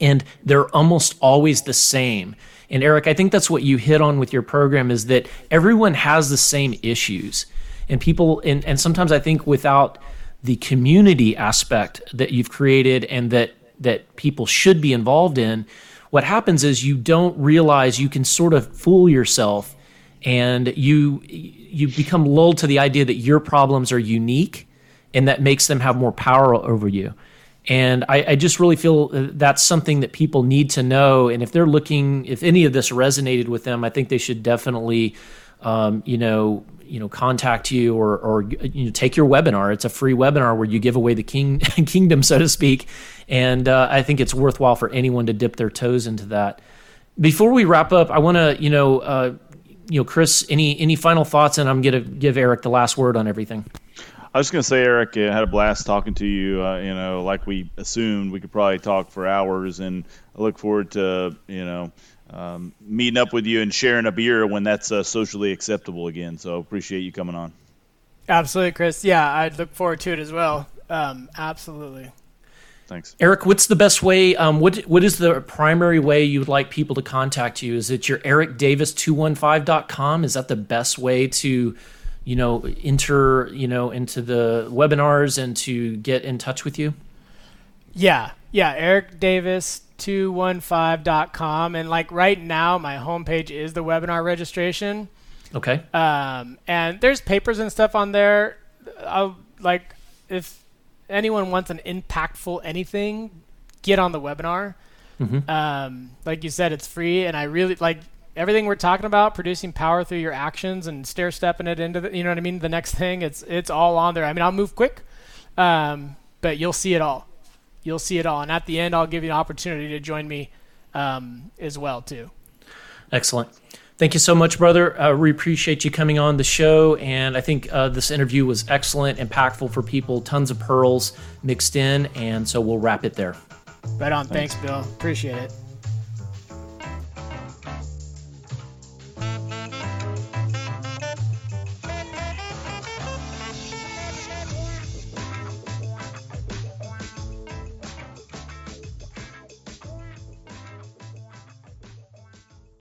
and they're almost always the same. And Eric, I think that's what you hit on with your program is that everyone has the same issues. And people and, and sometimes I think without the community aspect that you've created and that that people should be involved in, what happens is you don't realize you can sort of fool yourself and you you become lulled to the idea that your problems are unique and that makes them have more power over you. And I, I, just really feel that's something that people need to know. And if they're looking, if any of this resonated with them, I think they should definitely, um, you know, you know, contact you or, or you know, take your webinar. It's a free webinar where you give away the king kingdom, so to speak. And uh, I think it's worthwhile for anyone to dip their toes into that. Before we wrap up, I want to, you know, uh, you know, Chris, any any final thoughts? And I'm going to give Eric the last word on everything. I was going to say, Eric, I had a blast talking to you. Uh, you know, like we assumed, we could probably talk for hours, and I look forward to you know um, meeting up with you and sharing a beer when that's uh, socially acceptable again. So appreciate you coming on. Absolutely, Chris. Yeah, I look forward to it as well. Um, absolutely. Thanks. Eric, what's the best way? Um, what what is the primary way you would like people to contact you? Is it your ericdavis215.com? Is that the best way to, you know, enter, you know, into the webinars and to get in touch with you? Yeah. Yeah. ericdavis215.com. And like right now, my homepage is the webinar registration. Okay. Um, and there's papers and stuff on there. I'll like if anyone wants an impactful anything, get on the webinar. Mhm. Um, like you said, it's free, and I really like everything we're talking about. Producing power through your actions and stair stepping it into the, you know what I mean. The next thing, it's it's all on there. I mean, I'll move quick, um, but you'll see it all. You'll see it all, and at the end, I'll give you an opportunity to join me um, as well too. Excellent. Thank you so much, brother. Uh, we appreciate you coming on the show, and I think uh, this interview was excellent, impactful for people. Tons of pearls mixed in, and so we'll wrap it there. Right on. Thanks, Bill. Appreciate it.